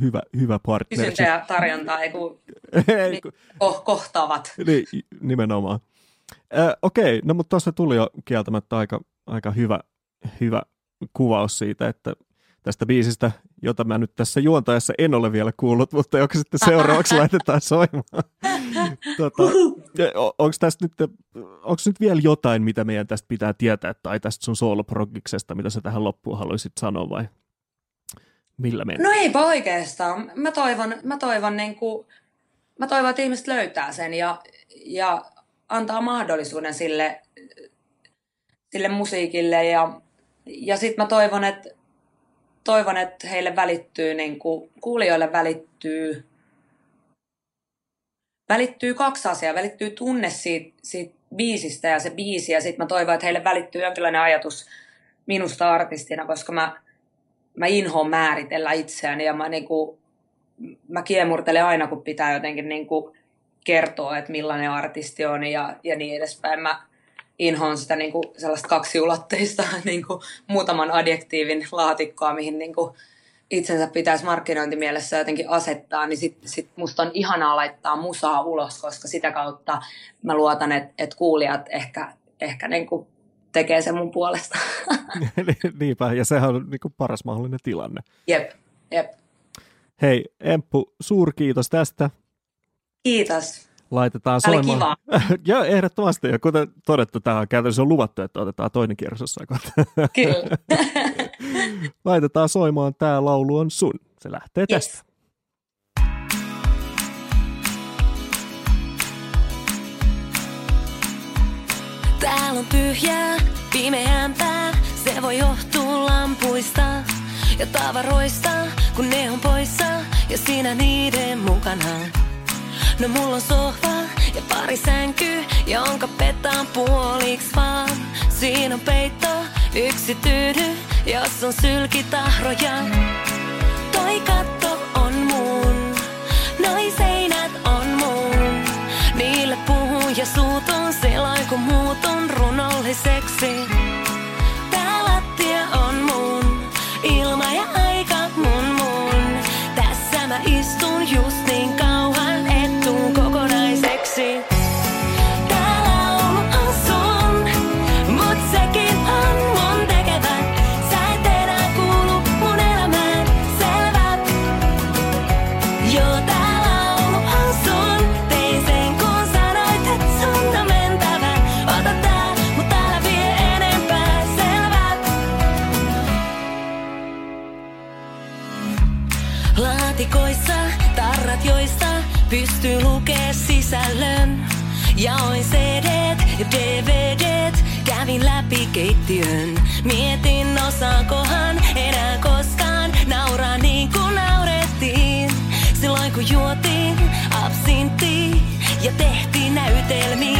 hyvä, hyvä partneri. Kysyntä ja tarjonta ei kun, ei, kun... kohtaavat. Niin, nimenomaan. Äh, okei, no mutta tuossa tuli jo kieltämättä aika, aika hyvä, hyvä kuvaus siitä, että tästä biisistä, jota mä nyt tässä juontajassa en ole vielä kuullut, mutta joka sitten seuraavaksi laitetaan soimaan. tota, onko tästä nyt, onko nyt vielä jotain, mitä meidän tästä pitää tietää, tai tästä sun sooloprogiksesta, mitä sä tähän loppuun haluaisit sanoa, vai millä mennään? No eipä oikeastaan. Mä toivon, mä toivon, niin kuin, mä toivon että ihmiset löytää sen ja, ja antaa mahdollisuuden sille, sille musiikille. Ja, ja sitten mä toivon, että toivon, että heille välittyy, niin kuin, kuulijoille välittyy, välittyy kaksi asiaa. Välittyy tunne siitä, siitä biisistä ja se biisi. Ja sitten mä toivon, että heille välittyy jonkinlainen ajatus minusta artistina, koska mä, mä inhoon määritellä itseäni. Ja mä, niin kuin, mä kiemurtelen aina, kun pitää jotenkin niin kuin, kertoo, että millainen artisti on ja, ja niin edespäin. Mä inhoon sitä niin kuin sellaista kaksiulotteista niin kuin muutaman adjektiivin laatikkoa, mihin niin kuin itsensä pitäisi markkinointimielessä jotenkin asettaa, niin sit, sit musta on ihanaa laittaa musaa ulos, koska sitä kautta mä luotan, että et kuulijat ehkä, ehkä niin kuin tekee sen mun puolesta. Niinpä, ja sehän on niin kuin paras mahdollinen tilanne. Jep, jep. Hei, Emppu, suurkiitos tästä. Kiitos. Laitetaan Tämä soimaan. Joo, ehdottomasti. Ja kuten todettu, tämä on käytännössä on luvattu, että otetaan toinen kierros jossain Kyllä. Laitetaan soimaan. Tämä laulu on sun. Se lähtee yes. tästä. Täällä on tyhjää, pimeämpää, se voi johtua lampuista ja tavaroista, kun ne on poissa ja sinä niiden mukana. No mulla on sohva ja pari sänky, jonka petaan puoliks vaan. Siinä on peitto, yksi tyydy jos on sylkitahroja. Toi katto on mun, noi seinät on mun. Niille puhun ja suutun silloin kun muut on runolliseksi. Sisällön. Jaoin CD DVD, kävin läpi keittiön. Mietin osaakohan enää koskaan nauraa niin kuin naurettiin. Silloin kun juotiin absintti ja tehtiin näytelmiä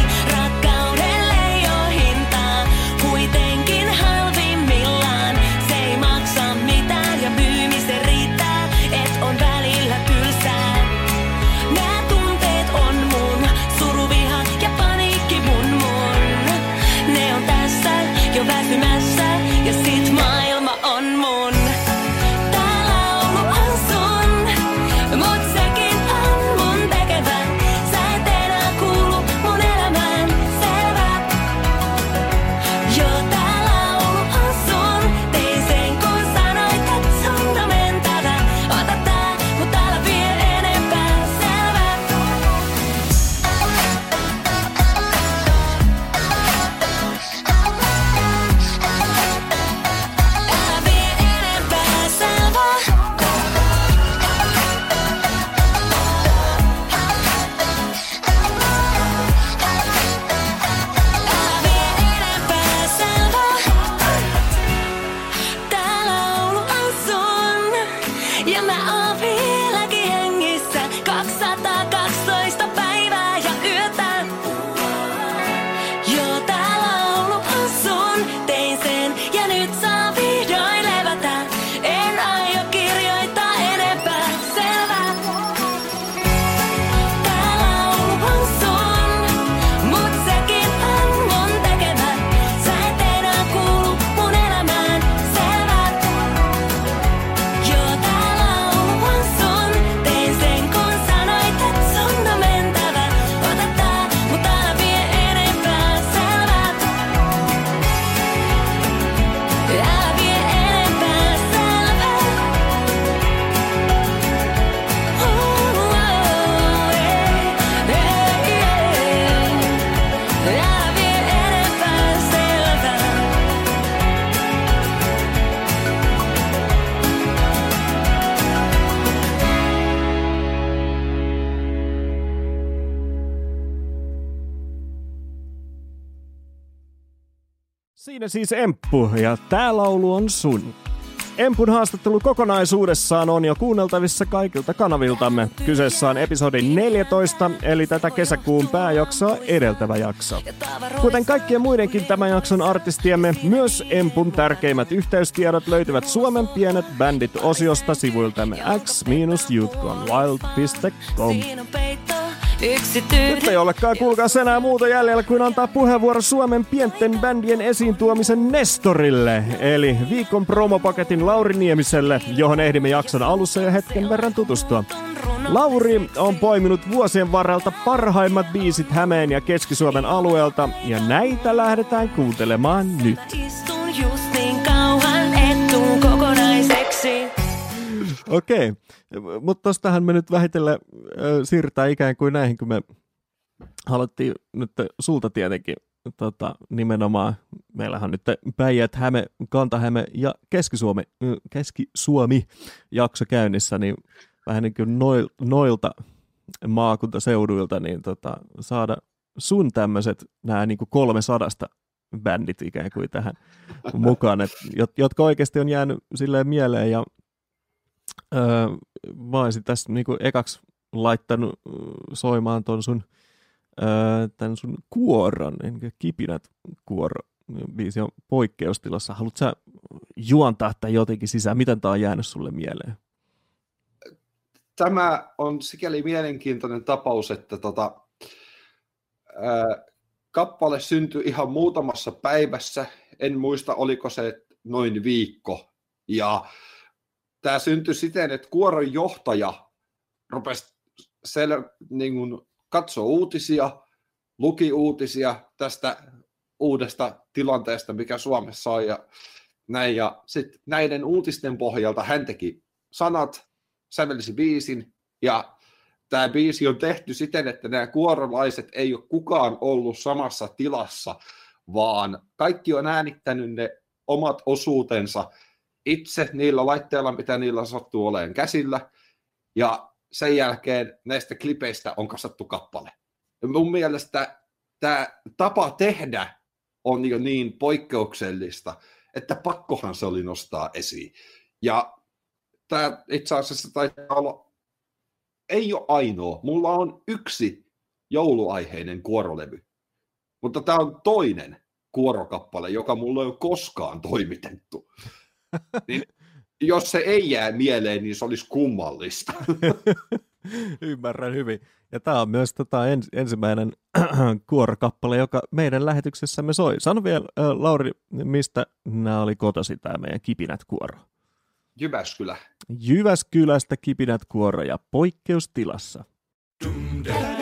siis Emppu, ja tää laulu on sun. Empun haastattelu kokonaisuudessaan on jo kuunneltavissa kaikilta kanaviltamme. Kyseessä on episodi 14, eli tätä kesäkuun pääjaksoa edeltävä jakso. Kuten kaikkien muidenkin tämän jakson artistiemme, myös Empun tärkeimmät yhteystiedot löytyvät Suomen pienet bändit osiosta sivuiltamme x-youthgonewild.com. Siinä on peitto, yksi Nyt ei olekaan kuulkaa enää muuta jäljellä kuin antaa puheenvuoro Suomen pienten bändien esiin tuomisen Nestorille, eli viikon promopaketin Lauri Niemiselle, johon ehdimme jakson alussa jo hetken verran tutustua. Lauri on poiminut vuosien varrelta parhaimmat biisit Hämeen ja Keski-Suomen alueelta, ja näitä lähdetään kuuntelemaan nyt. Istun just niin kauan, et kokonaiseksi. Okei, mutta tostahan me nyt vähitellen siirrytään ikään kuin näihin, kun me haluttiin nyt sulta tietenkin tota, nimenomaan, meillähän nyt Päijät, Häme, Kanta-Häme ja Keski-Suomi, Keski-Suomi jakso käynnissä, niin vähän niin kuin noil, noilta maakuntaseuduilta, niin tota, saada sun tämmöiset nämä niin kolme sadasta bändit ikään kuin tähän mukaan, et, jot- jotka oikeasti on jäänyt silleen mieleen ja öö, mä olisin tässä niinku ekaksi laittanut soimaan ton sun, öö, tän sun kuoron, niin kipinät kuoro biisi on poikkeustilassa. Haluatko sä juontaa tämän jotenkin sisään? Miten tämä on jäänyt sulle mieleen? Tämä on sikäli mielenkiintoinen tapaus, että tota, ää, kappale syntyi ihan muutamassa päivässä. En muista, oliko se noin viikko. Ja tämä syntyi siten, että kuoron johtaja rupesi sel- niin kuin katsoa uutisia, luki uutisia tästä uudesta tilanteesta, mikä Suomessa on ja näin. Ja sitten näiden uutisten pohjalta hän teki sanat, sävelsi biisin ja tämä biisi on tehty siten, että nämä kuorolaiset ei ole kukaan ollut samassa tilassa, vaan kaikki on äänittänyt ne omat osuutensa itse niillä laitteilla, mitä niillä sattuu olemaan käsillä, ja sen jälkeen näistä klipeistä on kasattu kappale. Ja mun mielestä tämä tapa tehdä on jo niin poikkeuksellista, että pakkohan se oli nostaa esiin. Ja tämä itse asiassa taitaa olla, ei ole ainoa. Mulla on yksi jouluaiheinen kuorolevy, mutta tämä on toinen kuorokappale, joka mulla ei ole koskaan toimitettu. Niin, jos se ei jää mieleen, niin se olisi kummallista. Ymmärrän hyvin. Ja tämä on myös tota ens, ensimmäinen kuorokappale, joka meidän lähetyksessämme soi. Sano vielä, äh, Lauri, mistä nämä oli kotosi, tämä meidän kipinät kuoro? Jyväskylä. Jyväskylästä kipinät kuoro ja poikkeustilassa. Eiks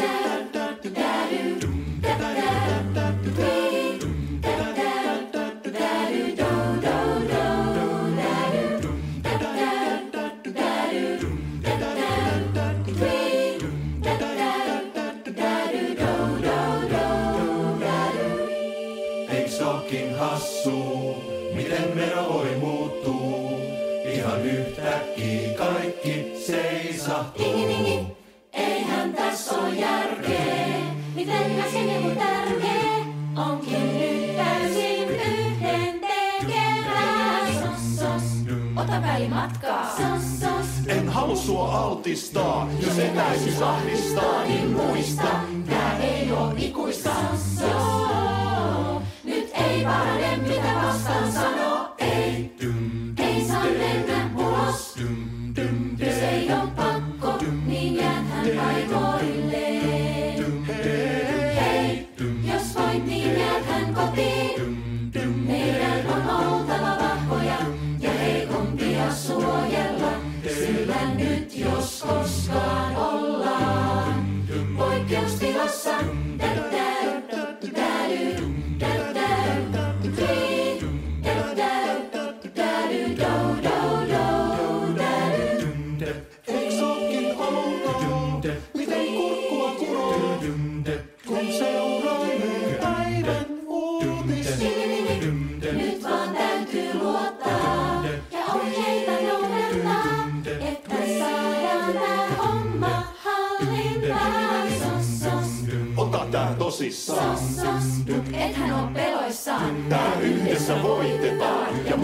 tässä oo järkeä, miten mä sinne tärkeä onkin nyt täysin yhden tekevää. Sos, sos, ota välimatkaa. Sos, sos, En halua sua altistaa, jos etäisyys ahdistaa, niin muista. tää ei oo ikuista.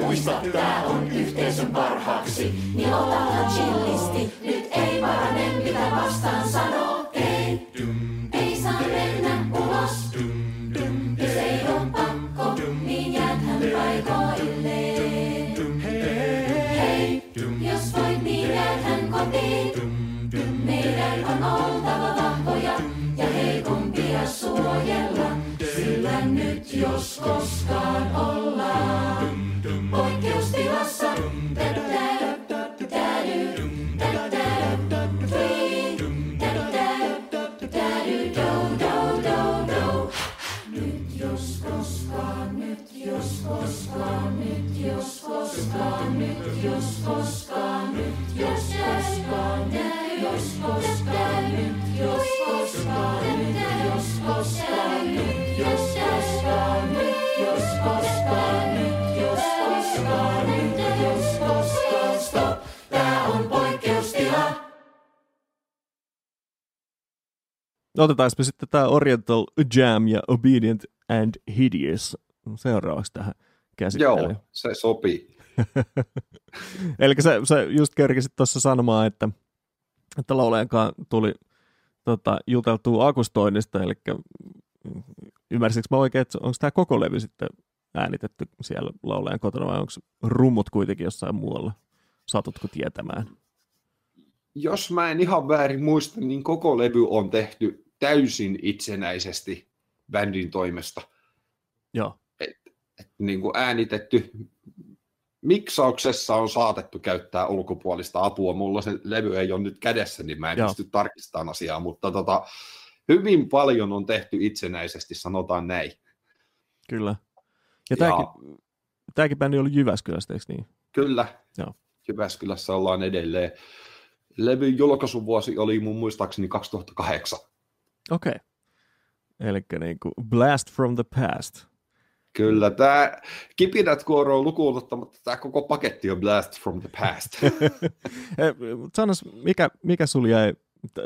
Voitetaan ja muista tää on yhteisön parhaaksi. Niin otahan chillisti, Otetaanpa sitten tämä Oriental Jam ja Obedient and Hideous seuraavaksi tähän käsittelyyn. Joo, se sopii. Eli sä, sä just kerkisit tuossa sanomaan, että, että laulajankaan tuli tota, juteltua akustoinnista, eli ymmärsinkö mä oikein, että onko tämä koko levy sitten äänitetty siellä laulajan kotona vai onko rummut kuitenkin jossain muualla? Satutko tietämään? Jos mä en ihan väärin muista, niin koko levy on tehty täysin itsenäisesti bändin toimesta. Joo. Et niin kuin äänitetty. Miksauksessa on saatettu käyttää ulkopuolista apua. Mulla se levy ei ole nyt kädessä, niin mä en Joo. pysty tarkistamaan asiaa, mutta tota, hyvin paljon on tehty itsenäisesti, sanotaan näin. Kyllä. Ja Ja- tämäkin bändi oli Jyväskylästä, eikö niin? Kyllä. Joo. Jyväskylässä ollaan edelleen. Levyn julkaisuvuosi oli mun muistaakseni 2008. Okei. Okay. Eli niin Blast from the Past. Kyllä, tämä kipinät kuoroon lukuun ottamatta, tämä koko paketti on Blast from the Past. Sanas, mikä, mikä sulla jäi,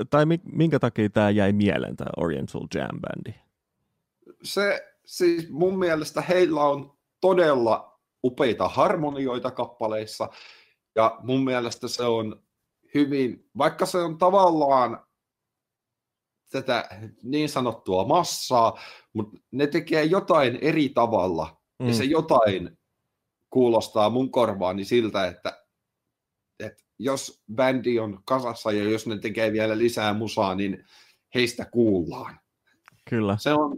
tai mi- minkä takia tämä jäi mieleen, tämä Oriental Jam Bandi? Se, siis mun mielestä heillä on todella upeita harmonioita kappaleissa, ja mun mielestä se on hyvin, vaikka se on tavallaan tätä niin sanottua massaa, mutta ne tekee jotain eri tavalla, mm. ja se jotain kuulostaa mun korvaani siltä, että, että jos bändi on kasassa ja jos ne tekee vielä lisää musaa, niin heistä kuullaan. Kyllä. Se on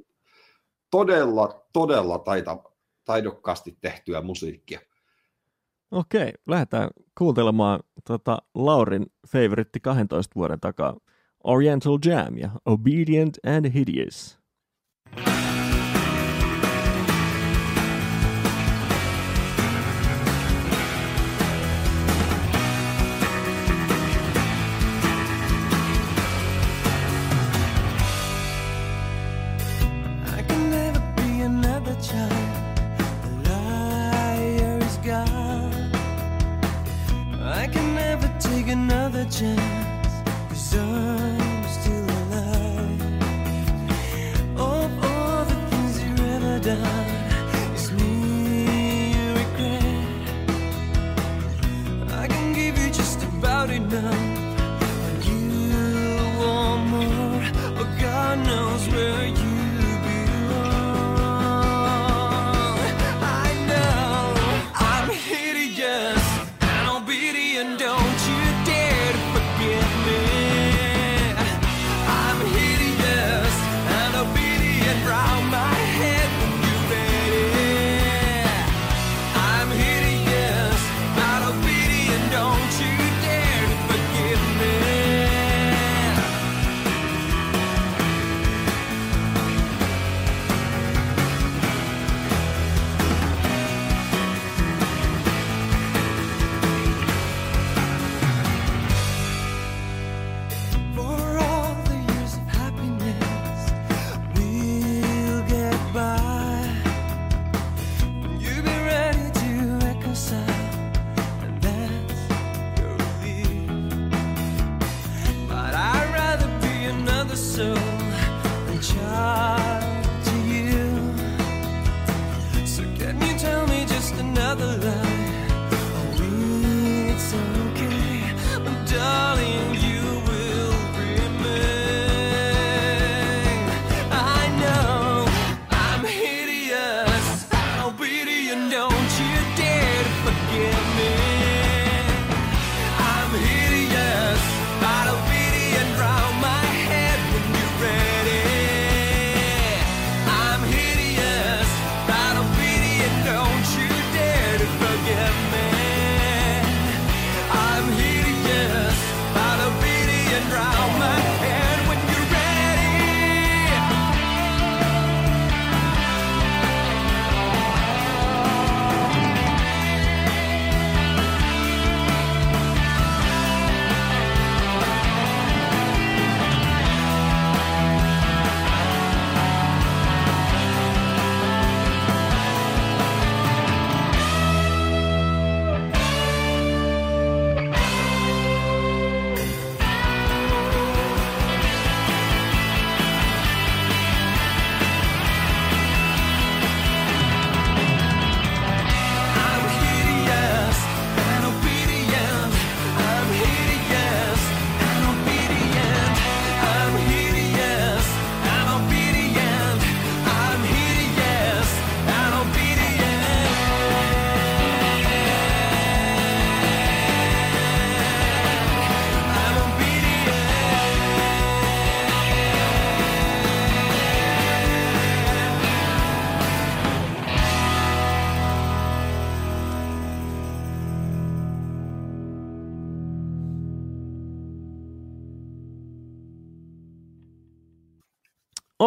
todella, todella taita, taidokkaasti tehtyä musiikkia. Okei, lähdetään kuuntelemaan tota Laurin favoritti 12 vuoden takaa Oriental Jam ja Obedient and Hideous.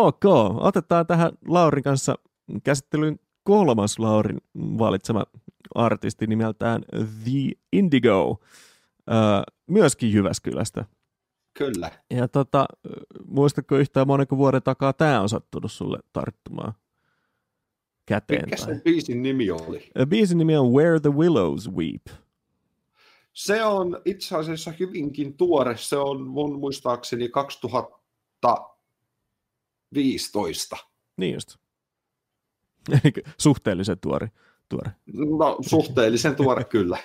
Ok, otetaan tähän Laurin kanssa käsittelyyn kolmas Laurin valitsema artisti nimeltään The Indigo, öö, myöskin Jyväskylästä. Kyllä. Ja tota, muistatko yhtään monenko vuoden takaa tämä on sattunut sulle tarttumaan käteen? Mikä tai- sen biisin nimi oli? Ö, Biisin nimi on Where the Willows Weep. Se on itse asiassa hyvinkin tuore. Se on mun muistaakseni 2015. Niin just. Eli suhteellisen tuori, tuore. No, suhteellisen tuore kyllä.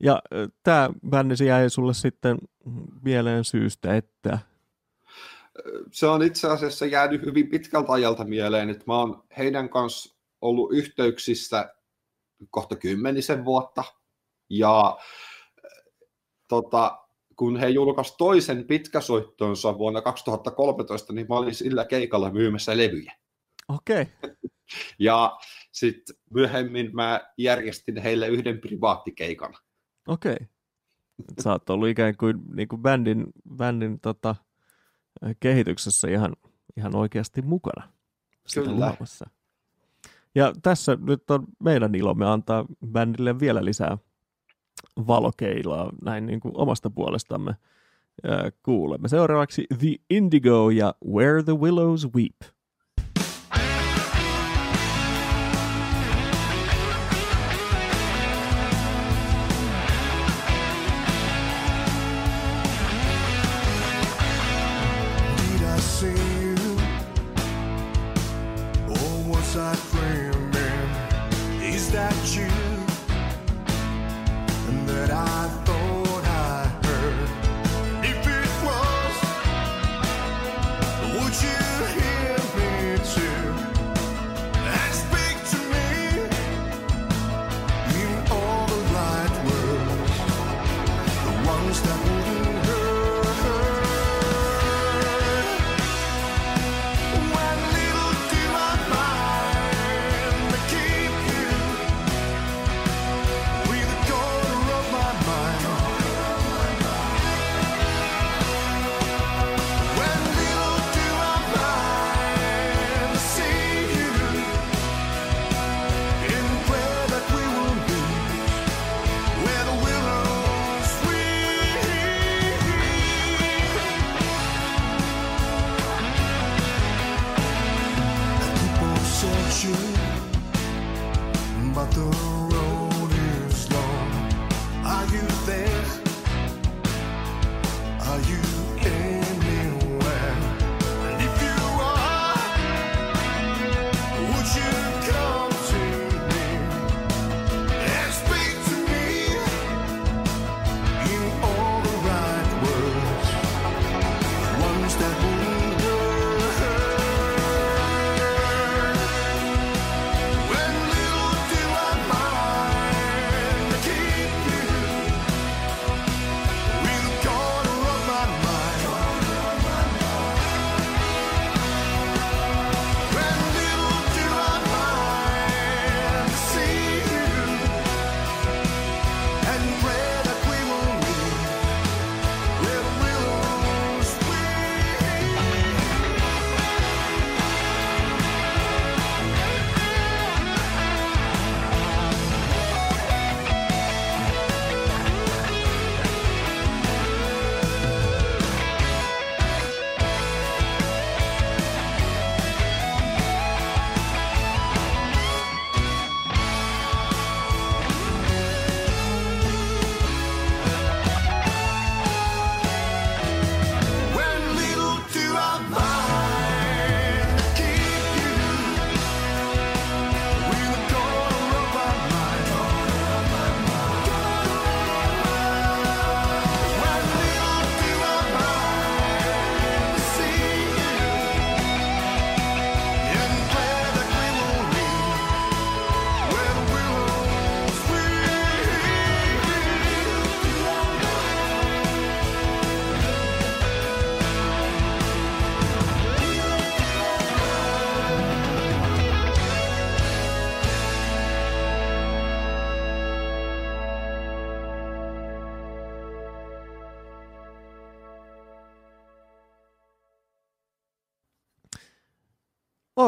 Ja tämä bändi jäi sulle sitten mieleen syystä, että Se on itse asiassa jäänyt hyvin pitkältä ajalta mieleen, että mä oon heidän kanssa ollut yhteyksissä kohta kymmenisen vuotta. Ja tota, kun he julkaisivat toisen pitkäsoittonsa vuonna 2013, niin mä olin sillä keikalla myymässä levyjä. okei, okay. Ja sitten myöhemmin mä järjestin heille yhden privaattikeikan. okei. Okay. Sä oot ollut ikään kuin, niin kuin bändin, bändin tota, kehityksessä ihan, ihan oikeasti mukana. Kyllä. luomassa. Ja tässä nyt on meidän ilomme antaa bändille vielä lisää valokeilaa näin niin kuin omasta puolestamme kuulemme. Seuraavaksi The Indigo ja Where the Willows Weep.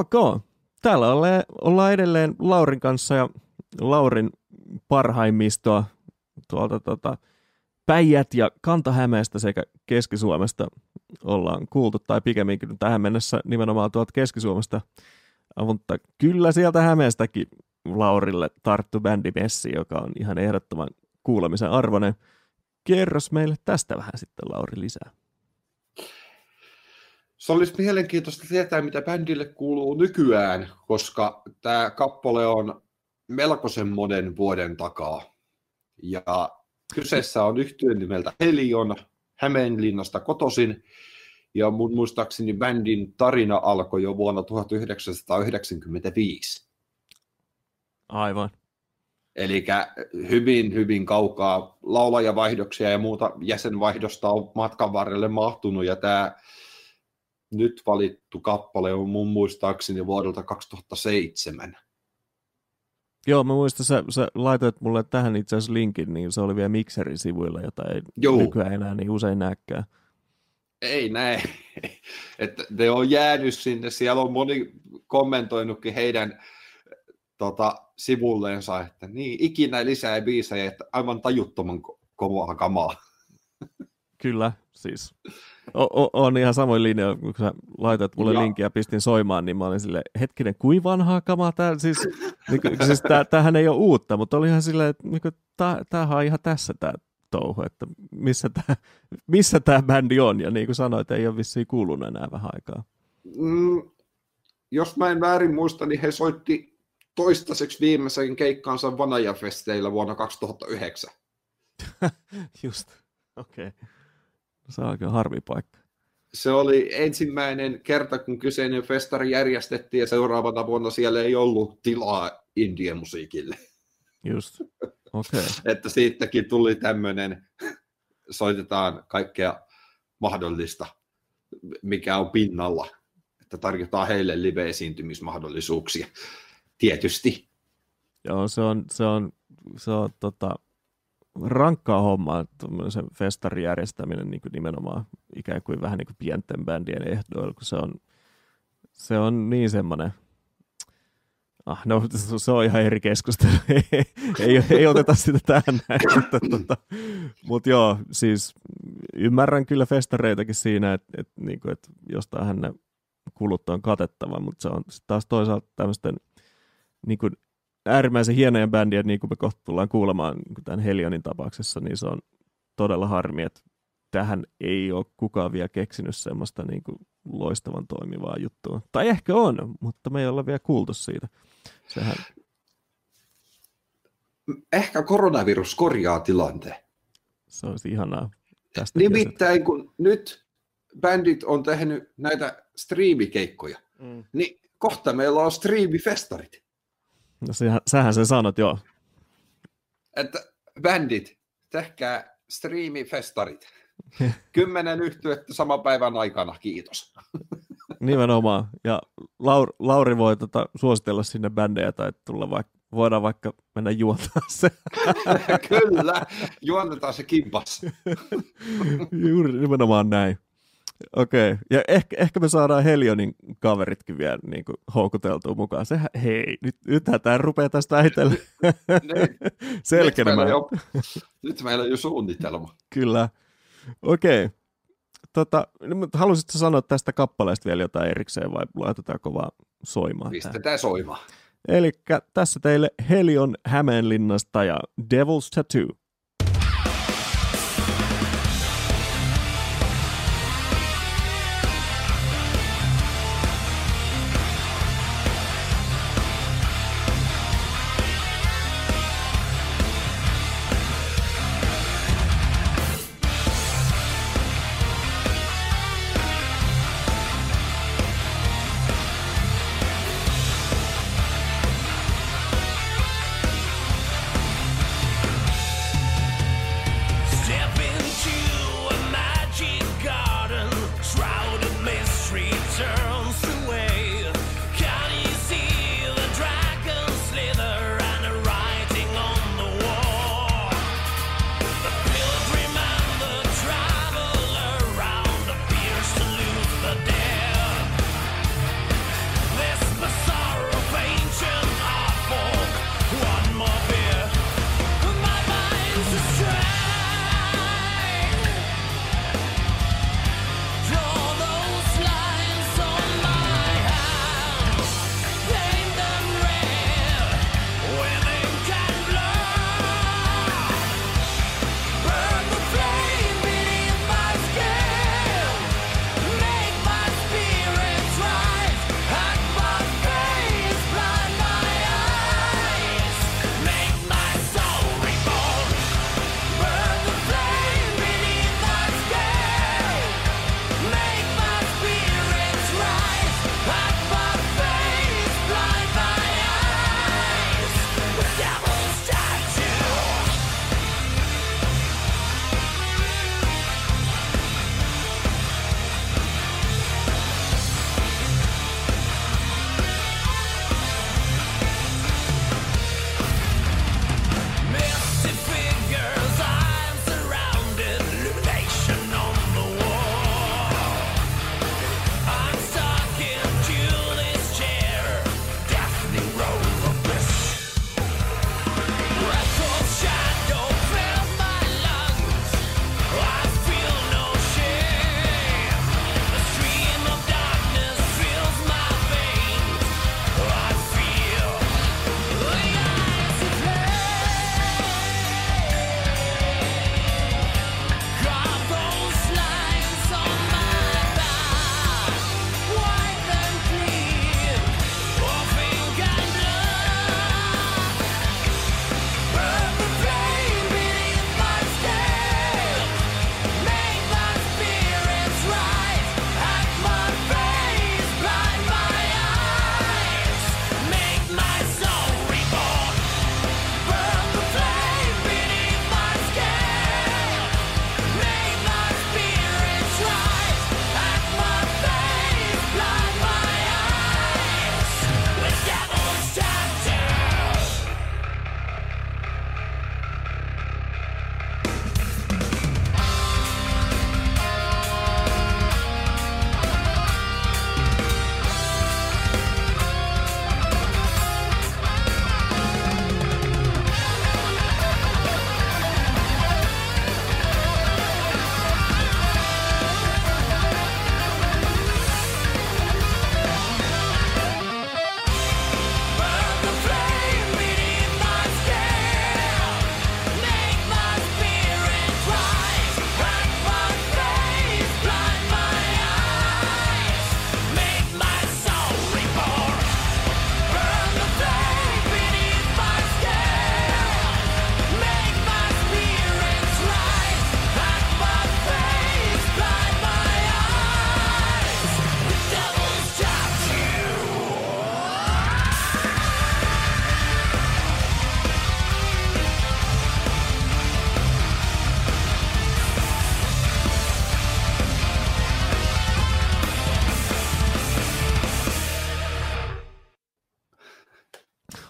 Ok. Täällä ollaan, ollaan edelleen Laurin kanssa ja Laurin parhaimmistoa tuolta tota, Päijät ja Kanta-Hämeestä sekä Keski-Suomesta ollaan kuultu, tai pikemminkin tähän mennessä nimenomaan tuolta Keski-Suomesta. Mutta kyllä sieltä Hämeestäkin Laurille tarttu bändimessi, joka on ihan ehdottoman kuulemisen arvoinen. Kerros meille tästä vähän sitten, Lauri, lisää. Se olisi mielenkiintoista tietää, mitä bändille kuuluu nykyään, koska tämä kappale on melkoisen monen vuoden takaa. Ja kyseessä on yhtyön nimeltä Helion, Hämeenlinnasta kotosin, ja mun muistaakseni bändin tarina alkoi jo vuonna 1995. Aivan. Eli hyvin, hyvin kaukaa laulajavaihdoksia ja muuta jäsenvaihdosta on matkan varrelle mahtunut, ja tämä nyt valittu kappale on mun muistaakseni vuodelta 2007. Joo, mä muistan, sä, sä laitoit mulle tähän itse asiassa linkin, niin se oli vielä Mixerin sivuilla, jota ei Joo. nykyään enää niin usein näkään. Ei näin. Että ne on jäänyt sinne. Siellä on moni kommentoinutkin heidän tota, sivulleensa, että niin, ikinä lisää biisejä, että aivan tajuttoman ko- kovaa kamaa. Kyllä, siis o- o- on ihan samoin linja, kun sä laitat mulle ja. linkin ja pistin soimaan, niin mä olin sille hetkinen, kuin vanhaa kamaa tää, siis, niin, siis tää, tämähän ei ole uutta, mutta oli ihan silleen, että niin tää, tämähän on ihan tässä tämä touhu, että missä tämä missä tää bändi on, ja niin kuin sanoit, ei ole vissiin kuulunut enää vähän aikaa. Mm, jos mä en väärin muista, niin he soitti toistaiseksi viimeisen keikkaansa Vanajafesteillä vuonna 2009. Just, okei. Okay. Se on oikein harmi paikka. Se oli ensimmäinen kerta, kun kyseinen festari järjestettiin ja seuraavana vuonna siellä ei ollut tilaa indie-musiikille. Just, okei. Okay. että siitäkin tuli tämmöinen, soitetaan kaikkea mahdollista, mikä on pinnalla, että tarjotaan heille live-esiintymismahdollisuuksia, tietysti. Joo, se on, se on, se on tota, rankkaa hommaa, sen festarin järjestäminen niin kuin nimenomaan ikään kuin vähän niin kuin pienten bändien ehdoilla, kun se on, se on niin semmoinen, ah, no se on ihan eri keskustelu, ei, ei, ei oteta sitä tähän mutta, tota, mutta joo, siis ymmärrän kyllä festareitakin siinä, että, että, niin kuin, että jostain ne kulut on katettava, mutta se on taas toisaalta tämmöisten niin kuin äärimmäisen hienojen bändien, niin kuin me kohta tullaan kuulemaan niin tämän Helionin tapauksessa, niin se on todella harmi, että tähän ei ole kukaan vielä keksinyt semmoista niin kuin loistavan toimivaa juttua. Tai ehkä on, mutta me ei olla vielä kuultu siitä. Sehän... Ehkä koronavirus korjaa tilanteen. Se olisi ihanaa. Tästä Nimittäin kun nyt bändit on tehnyt näitä striimikeikkoja, mm. niin kohta meillä on striimifestarit. No sähän, sähän sen sanot, joo. Että bändit, tehkää striimifestarit. Kymmenen yhtyettä saman päivän aikana, kiitos. Nimenomaan. Ja Laur, Lauri voi tota, suositella sinne bändejä tai tulla vaikka, voidaan vaikka mennä juontaa se. Kyllä, juonnetaan se kimpas. Juuri nimenomaan näin. Okei, okay. ja ehkä, ehkä me saadaan Helionin kaveritkin vielä niin kuin, houkuteltua mukaan. Se, hei, nyt, nythän tämä rupeaa tästä vähitellen niin. selkenemään. Nyt meillä, jo, nyt meillä on jo suunnitelma. Kyllä. Okei. Okay. Tota, halusitko sanoa tästä kappaleesta vielä jotain erikseen vai laitetaanko vaan soimaan? Pistetään soimaan. Eli tässä teille Helion Hämeenlinnasta ja Devil's Tattoo.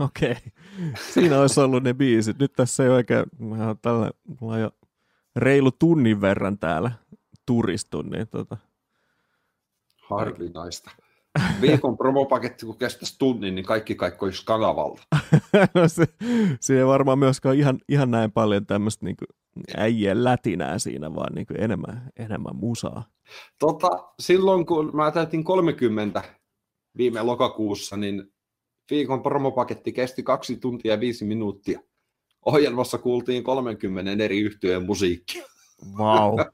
Okei. Siinä olisi ollut ne biisit. Nyt tässä ei oikein, mä oon tällä, mulla on jo reilu tunnin verran täällä turistu, niin tota, Harvinaista. Viikon promopaketti, kun kestäisi tunnin, niin kaikki kaikki olisi kanavalta. no se, siinä ei varmaan myöskään ihan, ihan näin paljon tämmöistä niin äijien lätinää siinä, vaan niin enemmän, enemmän musaa. Tota, silloin kun mä täytin 30 viime lokakuussa, niin viikon promopaketti kesti kaksi tuntia ja viisi minuuttia. Ohjelmassa kuultiin 30 eri yhtyeen musiikkia. Vau. Wow.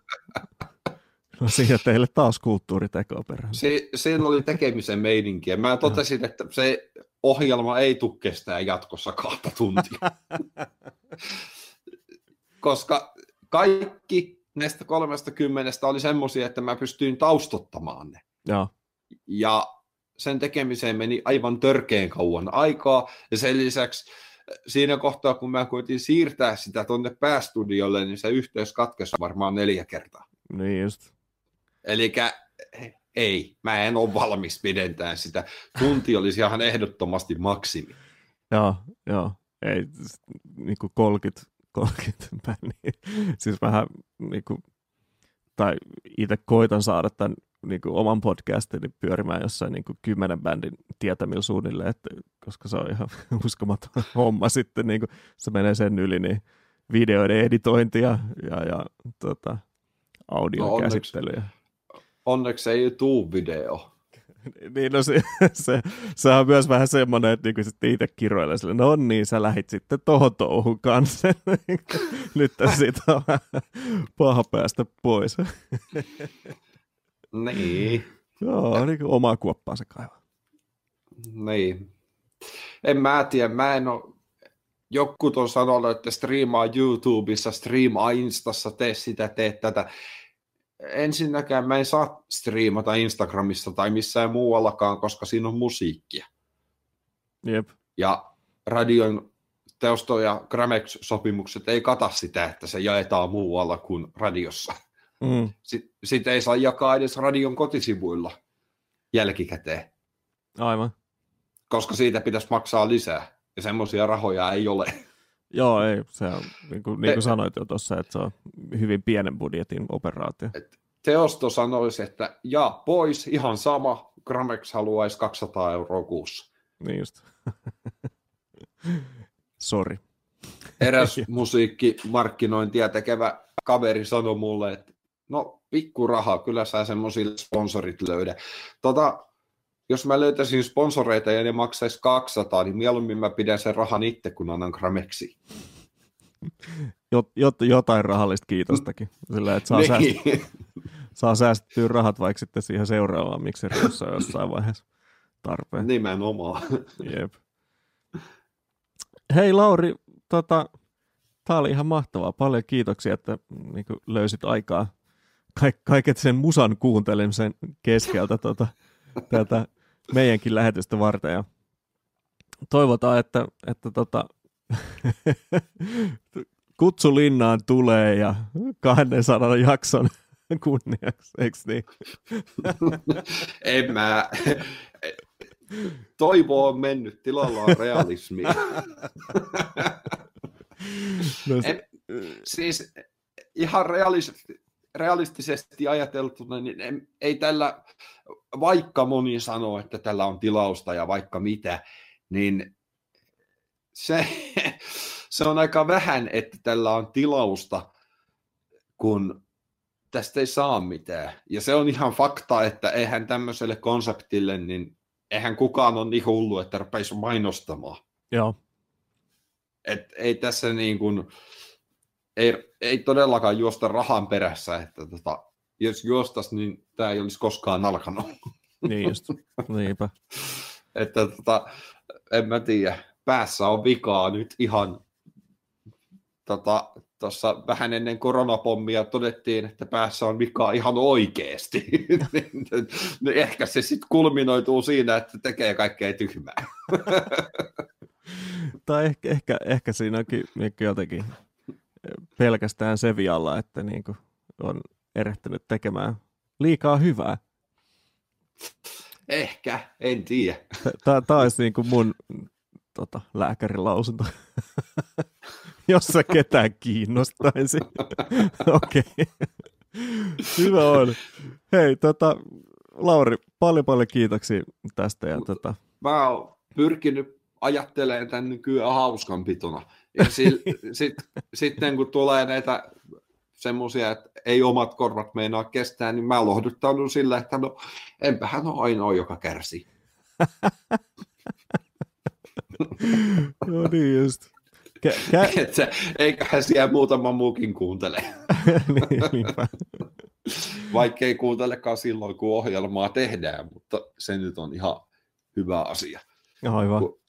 No siinä teille taas kulttuuriteko perään. Se, siinä oli tekemisen meininkiä. Mä totesin, että se ohjelma ei tule kestää jatkossa kahta tuntia. Koska kaikki näistä 30 oli semmoisia, että mä pystyin taustottamaan ne. Joo. Ja sen tekemiseen meni aivan törkeen kauan aikaa. Ja sen lisäksi siinä kohtaa, kun mä koitin siirtää sitä tuonne päästudiolle, niin se yhteys katkesi varmaan neljä kertaa. Niin just. Eli ei, mä en ole valmis pidentää sitä. Tunti olisi ihan ehdottomasti maksimi. Joo, joo. Ei, niin kuin 30, 30 bänniä. Siis vähän niin kuin, tai itse koitan saada tämän niin kuin oman podcastini pyörimään jossain niin kuin kymmenen bändin tietämillä suunnilleen, että, koska se on ihan uskomaton homma sitten, niin kuin, se menee sen yli, niin videoiden editointi ja, ja, ja tota, audion no. Onneksi, onneksi ei tule video. niin no se, se, se, on myös vähän semmoinen, että niinku sitten itse kiroilee sille, no niin, sä lähit sitten tohon touhun kanssa. Nyt siitä on paha päästä pois. Niin. Joo, niin kuin omaa kuoppaansa kaivaa. Niin. En mä tiedä, mä en ole joku on sanonut, että striimaa YouTubessa, striimaa Instassa, tee sitä, tee tätä ensinnäkään mä en saa striimata Instagramissa tai missään muuallakaan, koska siinä on musiikkia. Jep. Ja radion teosto- ja Gramex-sopimukset ei kata sitä, että se jaetaan muualla kuin radiossa. Mm. Sitten ei saa jakaa edes radion kotisivuilla jälkikäteen. Aivan. Koska siitä pitäisi maksaa lisää, ja semmoisia rahoja ei ole. Joo, ei. Se on, niin kuin, niin kuin sanoit jo tuossa, että se on hyvin pienen budjetin operaatio. Et teosto sanoisi, että ja pois, ihan sama, Gramex haluaisi 200 euroa kuussa. Niin just. Sori. Eräs musiikkimarkkinointia tekevä kaveri sanoi mulle, että no pikku raha, kyllä sä semmoisille sponsorit löydä. Tota, jos mä löytäisin sponsoreita ja ne maksaisi 200, niin mieluummin mä pidän sen rahan itse, kun annan Gramexi. Jot, jot, jotain rahallista kiitostakin. Sillä, että saa, niin. sääst, saa säästettyä rahat vaikka sitten siihen seuraavaan mikseriössä jossain vaiheessa tarpeen. Nimenomaan. Jep. Hei Lauri, tota, tämä oli ihan mahtavaa. Paljon kiitoksia, että niin löysit aikaa kaik- kaiket sen musan kuuntelemisen keskeltä tota, tätä meidänkin lähetystä varten. Ja toivotaan, että, että tota, kutsu linnaan tulee ja 200 jakson kunniaksi, eikö niin? en mä. Toivo on mennyt, tilalla on realismi. no se... en, siis ihan realistisesti, realistisesti ajateltuna, niin ei tällä, vaikka moni sanoo, että tällä on tilausta ja vaikka mitä, niin se, se on aika vähän, että tällä on tilausta, kun tästä ei saa mitään. Ja se on ihan fakta, että eihän tämmöiselle konseptille, niin eihän kukaan ole niin hullu, että rupeisi mainostamaan. Joo. Et ei tässä niin kuin, ei, ei todellakaan juosta rahan perässä, että tota, jos juostas, niin tämä ei olisi koskaan alkanut. Niin just, niinpä. että tota, en mä tiedä, päässä on vikaa nyt ihan tota, tuossa vähän ennen koronapommia todettiin, että päässä on vikaa ihan oikeasti. Niin ehkä se sitten kulminoituu siinä, että tekee kaikkea tyhmää. tai ehkä, ehkä, ehkä siinä onkin jotenkin pelkästään se vialla, että niin kuin on erehtynyt tekemään liikaa hyvää. Ehkä, en tiedä. Tämä olisi niin kuin mun tota, lääkärin lausunto. Jos se ketään kiinnostaisi. Okei. Hyvä on. Hei, tota, Lauri, paljon paljon kiitoksia tästä. Ja, tota... Mä oon pyrkinyt ajattelemaan tämän nykyään hauskanpitona. Ja si- sit, sitten kun tulee näitä semmoisia, että ei omat korvat meinaa kestää, niin mä lohduttaudun sillä, että no enpähän ole ainoa, joka kärsii. no niin just. Kä- kä- että, eiköhän siellä muutama muukin kuuntele. niin. Vaikka ei kuuntelekaan silloin, kun ohjelmaa tehdään, mutta se nyt on ihan hyvä asia. Aivan. Kun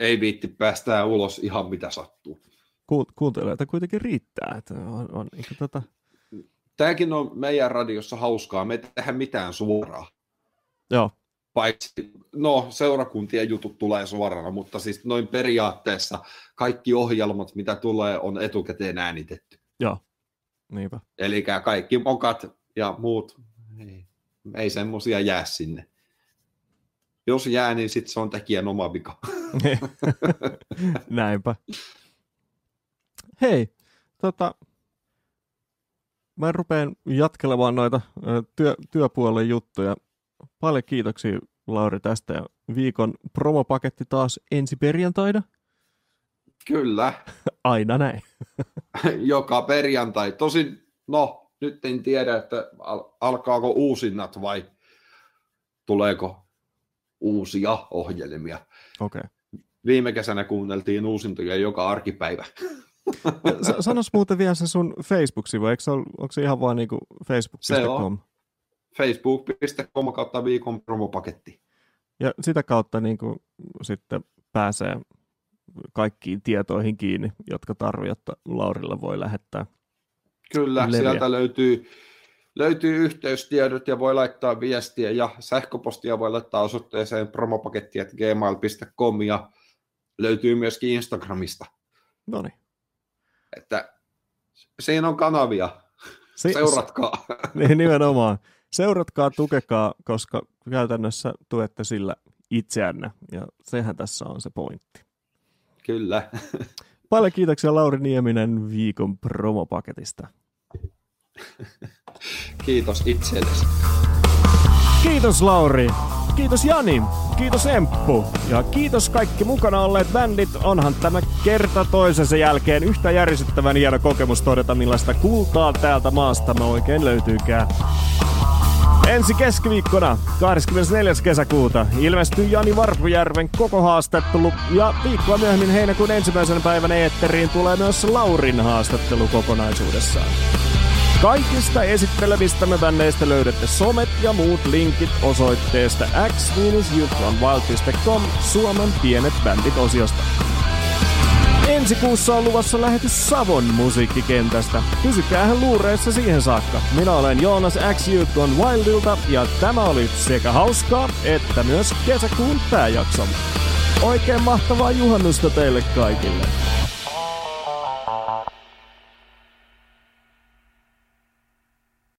ei viitti päästää ulos ihan mitä sattuu. Ku- kuuntelijoita kuitenkin riittää. Että on, on, niin tota... Tämäkin on meidän radiossa hauskaa. Me ei tehdä mitään suoraa. Joo. Paitsi, no seurakuntien jutut tulee suorana, mutta siis noin periaatteessa kaikki ohjelmat, mitä tulee, on etukäteen äänitetty. Joo, niinpä. Eli kaikki mokat ja muut, ei, ei semmosia jää sinne. Jos jää, niin sitten se on tekijän oma vika. Näinpä. Hei, tota, mä rupean jatkelemaan noita työ, työpuolen juttuja. Paljon kiitoksia Lauri tästä ja viikon promopaketti taas ensi perjantaina. Kyllä. Aina näin. Joka perjantai. Tosin, no, nyt en tiedä, että al- alkaako uusinnat vai tuleeko uusia ohjelmia. Okay. Viime kesänä kuunneltiin uusintoja joka arkipäivä. Sanois muuten vielä se sun Facebook-sivu, eikö se ole, onko se ihan vaan niinku facebook.com? facebook.com kautta viikon promopaketti. Ja sitä kautta niin kuin sitten pääsee kaikkiin tietoihin kiinni, jotka tarvii, jotta Laurilla voi lähettää. Kyllä, leviä. sieltä löytyy, löytyy yhteystiedot ja voi laittaa viestiä ja sähköpostia voi laittaa osoitteeseen promopaketti.gmail.com ja löytyy myöskin Instagramista. No niin. Että siinä on kanavia. Si- Seuratkaa. Niin, nimenomaan. Seuratkaa, tukekaa, koska käytännössä tuette sillä itseänne, ja sehän tässä on se pointti. Kyllä. Paljon kiitoksia Lauri Nieminen viikon promopaketista. Kiitos itsellesi. Kiitos Lauri. Kiitos Jani. Kiitos Emppu. Ja kiitos kaikki mukana olleet bändit. Onhan tämä kerta toisensa jälkeen yhtä järisyttävän hieno kokemus todeta millaista kultaa täältä maasta me oikein löytyykään. Ensi keskiviikkona 24. kesäkuuta ilmestyy Jani Varpujärven koko haastattelu ja viikkoa myöhemmin heinäkuun ensimmäisen päivän eetteriin tulee myös Laurin haastattelu kokonaisuudessaan. Kaikista esittelevistämme bändeistä löydätte somet ja muut linkit osoitteesta x Suomen pienet bändit osiosta. Ensi kuussa on luvassa lähetys Savon musiikkikentästä. Pysykäähän luureissa siihen saakka. Minä olen Joonas X Youth on Wildilta ja tämä oli sekä hauskaa että myös kesäkuun pääjakso. Oikein mahtavaa juhannusta teille kaikille.